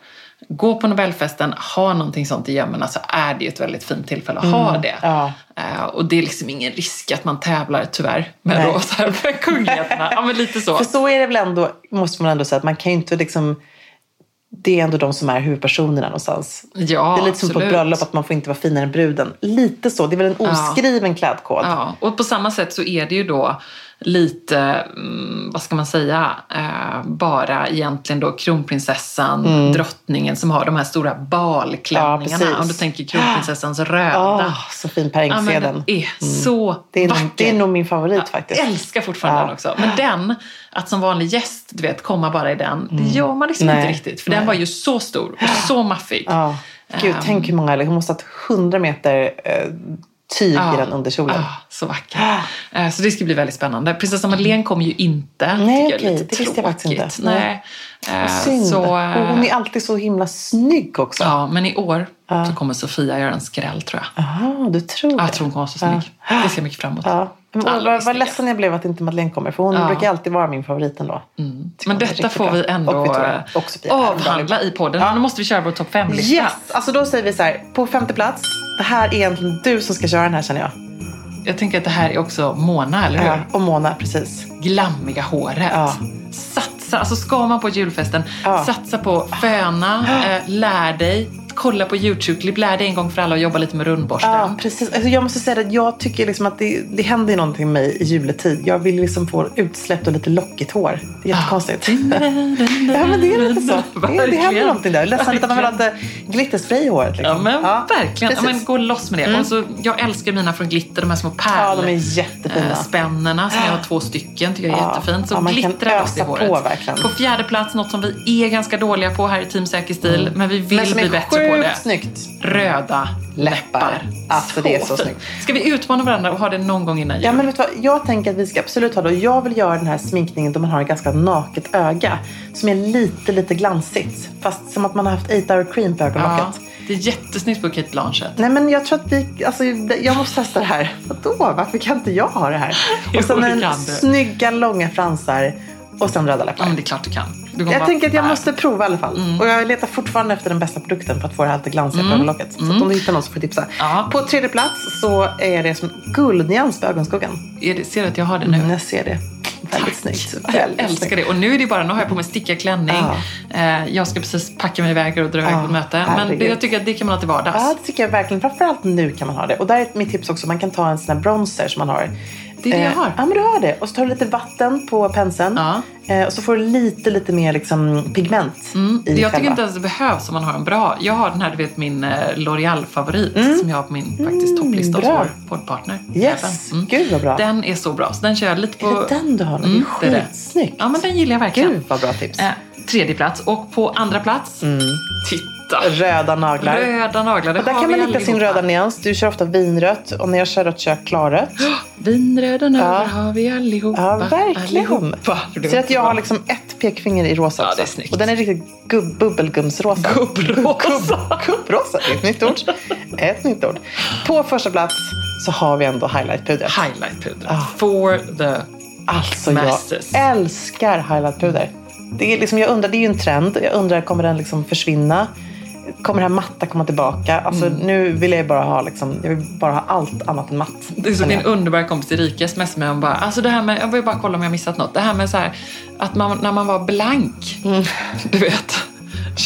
gå på Nobelfesten, ha någonting sånt i gömmorna så är det ju ett väldigt fint tillfälle att mm, ha det. Ja. Uh, och det är liksom ingen risk att man tävlar tyvärr med, kungligheterna. ja, men lite så. För så är det väl ändå, måste man ändå säga, att man kan ju inte liksom det är ändå de som är huvudpersonerna någonstans. Ja, det är lite som på ett bröllop, att man får inte vara finare än bruden. Lite så, det är väl en oskriven ja. klädkod. Ja, och på samma sätt så är det ju då lite, mm, vad ska man säga, eh, bara egentligen då kronprinsessan, Mm. drottningen som har de här stora balklänningarna. Ja. Om du tänker kronprinsessans röda. Åh, så fin Per Ja, men Engsveden. den är så Det är, vacker. nog, det är nog min favorit faktiskt. Jag älskar fortfarande Ja. den också. Men den, att som vanlig gäst, du vet, komma bara i den, det gör man liksom Mm. Nej. inte riktigt. För den var ju så stor och så maffig. Ja. Gud, Ehm. tänk hur många, hon måste ha haft 100 meter eh, tyg i den underkjolen. Ah, så vacker. Eh, Så det ska bli väldigt spännande. Prinsessa Madeleine kommer ju inte. Nej, okej, lite det visste jag faktiskt inte. tråkigt. Nej. Eh, Synd. Så, Och eh, hon är alltid så himla snygg också. Ja, men i år så kommer Sofia göra en skräll tror jag. Jaha, du tror det? Jag tror hon kommer vara så snygg. Det ser jag mycket fram emot. Alla vad, ledsen jag blev att inte Madeleine kommer. För hon Ja. brukar alltid vara min favorit ändå. Tycker Men detta får bra. vi ändå eh, avhandla i podden. Ja. Nu måste vi köra vår topp fem-lista. Yes! Alltså då säger vi så här. På femte plats. Det här är egentligen du som ska köra den här känner jag. Jag tänker att det här är också Mona, eller hur? Ja, och Mona, precis. Glammiga håret. Ja. Satsa, alltså ska man på julfesten, Ja. satsa på föna, eh, lär dig, kolla på YouTube-klipp, lär dig en gång för alla och jobba lite med rundborsten. Ja, precis. Alltså jag måste säga att jag tycker liksom att det, det händer någonting med mig i juletid. Jag vill liksom få utsläppt och lite lockigt hår. Det är jättekonstigt. ja, men det är lite så. Det, det händer Verkligen. någonting där. Ledsen att man vill ha Verkligen. lite glitterspray i håret. Liksom. Ja men verkligen. Ja, men gå loss med det. Och så, jag älskar mina från glitter, de här små pärl. Ja, de är jättefina. eh, Spännena som jag har två stycken tycker jag är Ja. jättefint. Så Ja, glittra loss i håret. på, verkligen. På fjärde plats, något som vi är ganska dåliga på här i Team Säker stil, men vi vill Mm. Bli bättre på det. sjukt snyggt. Röda läppar. Alltså, det är så snyggt. Ska vi utmana varandra och ha det någon gång innan jul? Ja, men vet du vad? Jag tänker att vi ska absolut ha det. Och jag vill göra den här sminkningen då man har ett ganska naket öga. Som är lite, lite glansigt. Fast som att man har haft 8 hour cream på Ja, ögonlocket. det är jättesnyggt på Kate Blanchett. Nej men jag tror att vi, alltså det- jag måste testa det här. Vadå? Varför kan inte jag ha det här? Jo, Och sen det en snygga långa fransar och sen röda Ja, läppar. men det är klart du kan. Du Jag vara tänker att jag måste prova i alla fall. Mm. Och jag letar fortfarande efter den bästa produkten för att få det här lite glansiga på ögonlocket. Så att om du hittar någon så får jag tipsa. Mm. Ja. På tredje plats så är det som guldnyans på ögonskuggan. Det, ser du att jag har det nu? Mm, jag ser det. Väldigt snyggt. Jag Väldigt älskar snyggt. det. Och nu är det bara, nu har jag på mig stickad klänning. Ja. Eh, jag ska precis packa mig iväg och dra iväg Ja, på ett möte. Men herregud. jag tycker att det kan man ha till vardags. Ja, det tycker jag verkligen. Framförallt nu kan man ha det. Och där är mitt tips också. Man kan ta en sån här bronzer som man har. Det är det jag har. Ja, men du har det. Och så tar du lite vatten på penseln. Ja. Eh, och så får du lite, lite mer liksom, pigment i Mm. jag tycker själva. inte ens det behövs om man har en bra. Jag har den här, du vet min eh, L'Oreal-favorit som jag har på min faktiskt topplista hos Mm. bra. vår poddpartner. Yes, Även. gud vad bra. Den är så bra. Så den kör jag lite på... Är det den du har? Mm, det är skitsnyggt. Ja, men den gillar jag verkligen. Gud vad bra tips. Eh, tredje plats. Och på andra plats, titta! Röda naglar. Röda naglar, det Och där kan man hitta sin röda nyans. Du kör ofta vinrött och när jag kör rött kör jag klarrött. Vinröda naglar Ja. har vi allihopa. Ja, verkligen. Allihopa. Så att jag har liksom ett pekfinger i rosa Ja, också. det är snyggt. Och den är riktigt gubb, bubbelgumsrosa. Gubbrosa. Gubb, gubbrosa, det är ett nytt ord. Ett nytt ord. På första plats så har vi ändå highlightpudret. Highlightpuder. Ah. For the... Alltså Masses. jag älskar highlightpuder. Det är, liksom, jag undrar, det är ju en trend. Jag undrar, kommer den liksom försvinna? Kommer det här matta komma tillbaka? Alltså, Mm. Nu vill jag bara ha, liksom, jag vill bara ha allt annat än matt. Det är som min underbara kompis Erika smsade mig om bara, alltså det här med, jag vill bara kolla om jag missat något. Det här med så här, att man, när man var blank, Mm. du vet,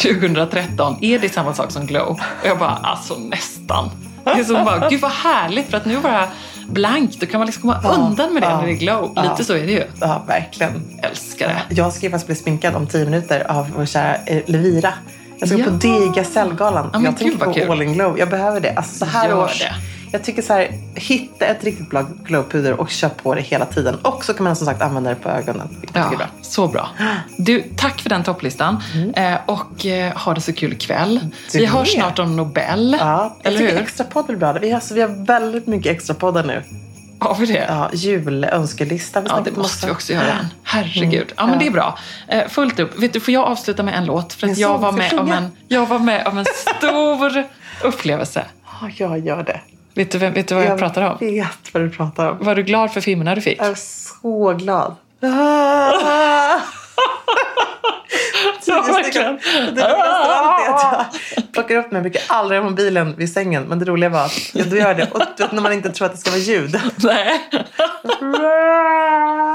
2013, är det samma sak som glow? Och jag bara, alltså nästan. Det är som bara, gud vad härligt för att nu var jag blank, då kan man liksom komma undan med det ja, när det är glow. ja. Lite så är det ju. Ja, verkligen. Älskar det. Jag ska ju faktiskt bli sminkad om tio minuter av vår kära eh, Levira. Jag ska Ja. på Diga Cellgalan. Ja, jag tänker på kul. All in Glow. Jag behöver det. Alltså så här Gör års. det. Jag tycker så här, hitta ett riktigt bra glowpuder och kör på det hela tiden. Och så kan man som sagt använda det på ögonen. Ja, bra. så bra. Du, tack för den topplistan. Eh, och eh, ha det så kul ikväll. Du Vi hörs snart om Nobel. Ja, jag Eller tycker hur? extra podd blir bra. Vi har, alltså, vi har väldigt mycket extra poddar nu. Har vi det? Ja, julönskelista. Ja, det måste vi också göra. Herregud. Ja, men det är bra. Eh, fullt upp. Vet du, får jag avsluta med en låt? För att jag var, med jag om en, jag var med om en stor upplevelse. Ja, jag gör det. Vet du, vet du vad jag, pratar om? Jag vet vad du pratar om. Var du glad för filmerna du fick? Jag är så glad. Ah! Ja, verkligen. Det roligaste av allt är att jag plockar upp mig. Brukar aldrig ha mobilen vid sängen. Men det roliga var att då gör det. Och när man inte tror att det ska vara ljud. Nej.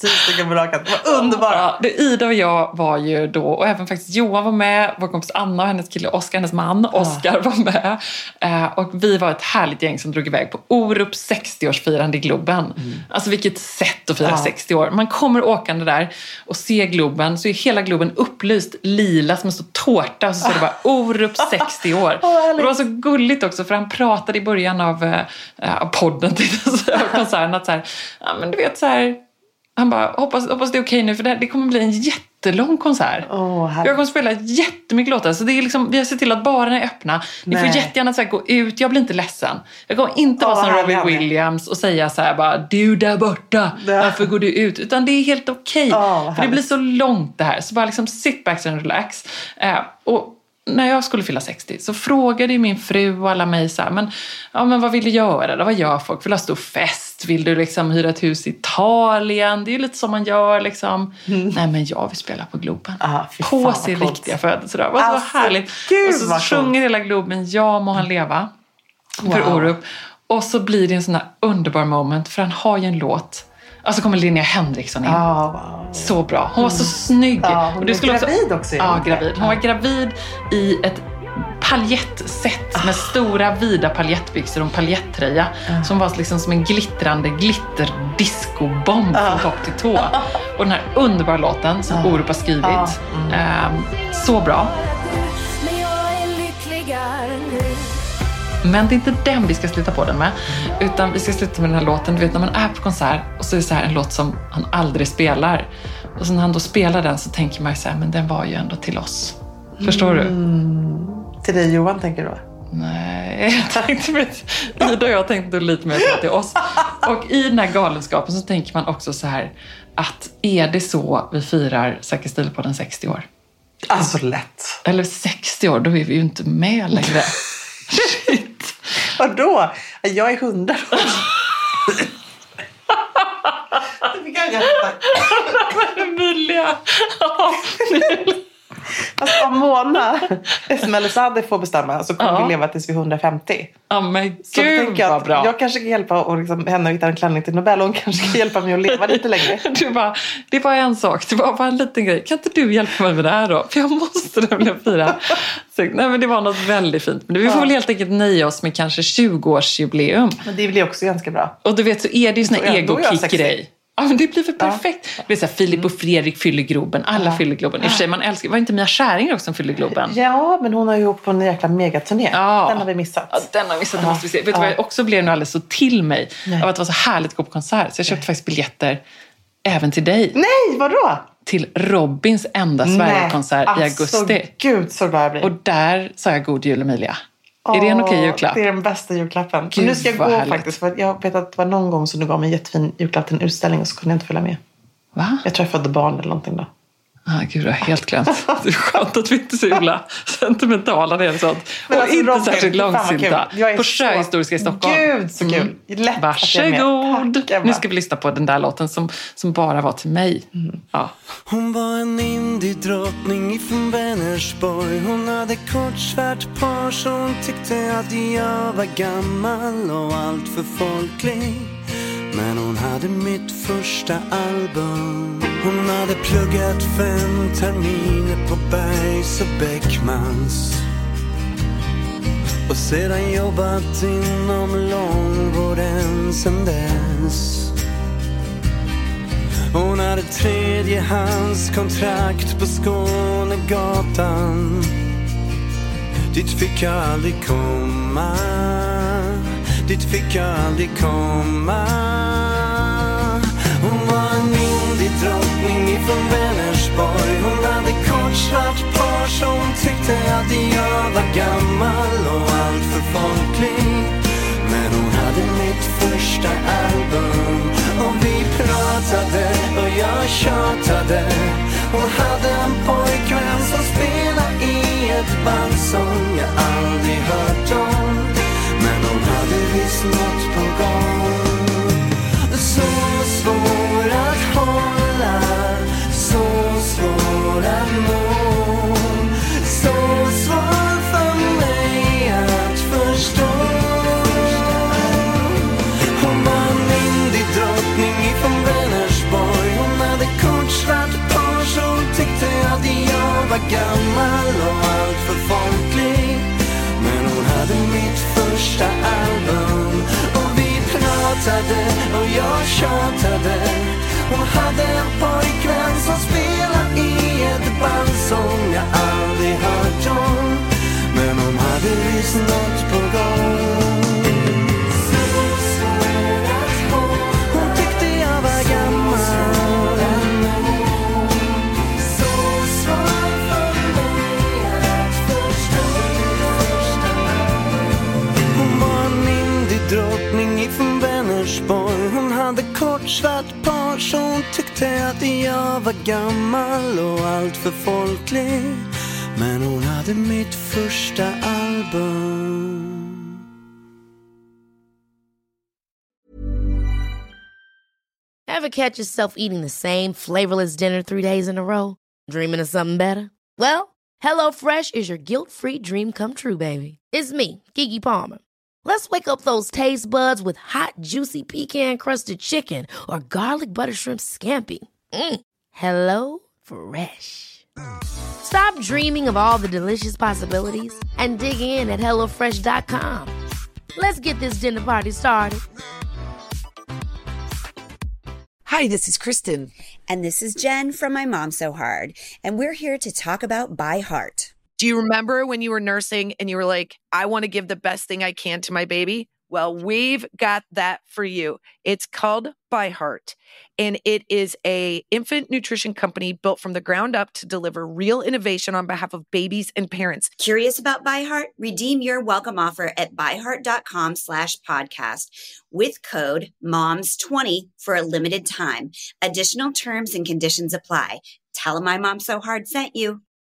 tio stycken på raken. Det var underbart. Ja, det, Ida och jag var ju då, och även faktiskt Johan var med, vår kompis Anna och hennes kille Oskar, hennes man Oskar ja. var med. Eh, och vi var ett härligt gäng som drog iväg på Orups 60-årsfirande i Globen. Mm. Alltså vilket sätt att fira ja. 60 år. Man kommer åkande där och ser Globen, så är hela Globen upplyst lila som en stor tårta och så står det bara Orup 60 år. och det var så gulligt också för han pratade i början av, äh, av podden, av konserten att så här, ja men du vet så här han bara, hoppas, hoppas det är okej okay nu för det, det kommer bli en jättelång konsert. Oh, jag kommer spela jättemycket låtar. Så det är liksom, vi har sett till att barerna är öppna. Ni får jättegärna så här, gå ut, jag blir inte ledsen. Jag kommer inte oh, vara som Robbie Williams och säga så här bara, du där borta, varför går du ut? Utan det är helt okej. Okay. Oh, för det blir så långt det här. Så bara liksom sit back and relax. Uh, och när jag skulle fylla 60 så frågade min fru och alla mig så här, men, ja, men vad vill du göra då? Vad gör folk? Vill du ha stor fest? Vill du liksom hyra ett hus i Italien? Det är ju lite som man gör liksom. Mm. Nej men jag vill spela på Globen. Ah, på sin riktiga födelsedag. Vad alltså, härligt. Gud, och så sjunger hela Globen Ja må han leva. Wow. För Orup. Och så blir det en sån här underbar moment för han har ju en låt och så kommer Linnea Henriksson in. Oh, wow. Så bra. Hon var så snygg. Ja, hon var gravid också. Ja, gravid. Hon var gravid i ett paljettset med stora vida paljettbyxor och en paljettröja uh. som var liksom som en glittrande glitterdiscobomb uh. från topp till tå. Och den här underbara låten som. Orup har skrivit. Uh. Um, så bra. Men det är inte den vi ska sluta på den med. Utan vi ska sluta med den här låten. Du vet när man är på konsert och så är det så här en låt som han aldrig spelar. Och så när han då spelar den så tänker man så här, men den var ju ändå till oss. Förstår du? Mm. Till dig Johan tänker du? Nej, jag tänkte med Ida och jag tänkte lite mer till oss. Och i den här galenskapen så tänker man också så här att är det så vi firar Säker stil på den 60 år? Alltså lätt. Eller 60 år, då är vi ju inte med längre. Vadå? Jag är hundra Det fick jag hjärta. Emilia. Alltså om Mona, Esmail Sade får bestämma så kommer ja. vi leva tills vi är 150. Ja men så gud jag vad bra. Jag kanske kan hjälpa och liksom, henne att hitta en klänning till Nobel och hon kanske kan hjälpa mig att leva lite längre. Du bara, det bara en sak, det var bara en liten grej. Kan inte du hjälpa mig med det här då? För jag måste nämligen fira. Så, nej men det var något väldigt fint. Men vi får ja. väl helt enkelt nöja oss med kanske 20-årsjubileum. Men det blir också ganska bra. Och du vet så är det ju sån här egokick-grej. Ja, men det blir väl perfekt. Ja. Det är så här, Filip och Fredrik fyller Globen. Alla ja. fyller Globen. I och för sig, man älskar, var inte Mia Skäringer också som fyller Globen? Ja, men hon har ju åkt på en jäkla megaturné. Ja. Den har vi missat. Ja, den har vi missat. Ja. måste vi se. Vet du vad jag också blev nu alldeles så till mig? Nej. Av att det var så härligt att gå på konsert. Så jag köpte Nej. faktiskt biljetter även till dig. Nej, vadå? Till Robins enda Sverigekonsert i augusti. Alltså, gud så bra jag blir. Och där sa jag God Jul Emilia. Är det en okej okay julklapp? Det är den bästa julklappen. Gud, nu ska jag gå härligt. faktiskt. För jag vet att det var någon gång som du gav mig en jättefin julklapp till en utställning och så kunde jag inte följa med. Va? Jag träffade barn eller någonting då. Ah, gud, jag har helt glömt. Det är skönt att vi inte är så himla sentimentala när det sånt. Och alltså, inte Robin, särskilt långsinta. På Sjöhistoriska i Stockholm. Gud så kul! Mm. Lätt Varsågod! Tack, nu ska vi lyssna på den där låten som, som bara var till mig. Mm. Ja. Hon var en indiedrottning ifrån Vänersborg. Hon hade kort svart par så hon tyckte att jag var gammal och allt för folklig. Men hon hade mitt första album hon hade pluggat fem terminer på Bergs och Beckmans. Och sedan jobbat inom långvården sen dess. Hon hade tredjehandskontrakt på Skånegatan. Dit fick jag aldrig komma. Dit fick jag aldrig komma. Hade svart par som hon tyckte att jag var gammal och allt för folklig. Men hon hade mitt första album och vi pratade och jag tjatade. Hon hade en pojkvän som spelade i ett band som jag aldrig hört om. Men visst nåt visst något pratade och jag tjatade. Hon hade en pojkvän som spelade i ett band som jag aldrig hört om. Men hon hade visst något på gång. Svart par så tyckte att jag var gammal och allt för folklig Men hon hade mitt första album Ever catch yourself eating the same flavorless dinner three days in a row? Dreaming of something better? Well, HelloFresh is your guilt-free dream come true, baby. It's me, Kiki Palmer. Let's wake up those taste buds with hot, juicy pecan-crusted chicken or garlic butter shrimp scampi. Mm. Hello Fresh. Stop dreaming of all the delicious possibilities and dig in at HelloFresh.com. Let's get this dinner party started. Hi, this is Kristen. And this is Jen from My Mom So Hard. And we're here to talk about By Heart. Do you remember when you were nursing and you were like, I want to give the best thing I can to my baby? Well, we've got that for you. It's called By Heart, and it is a infant nutrition company built from the ground up to deliver real innovation on behalf of babies and parents. Curious about By Heart? Redeem your welcome offer at byheart.com slash podcast with code MOMS20 for a limited time. Additional terms and conditions apply. Tell them My Mom So Hard sent you.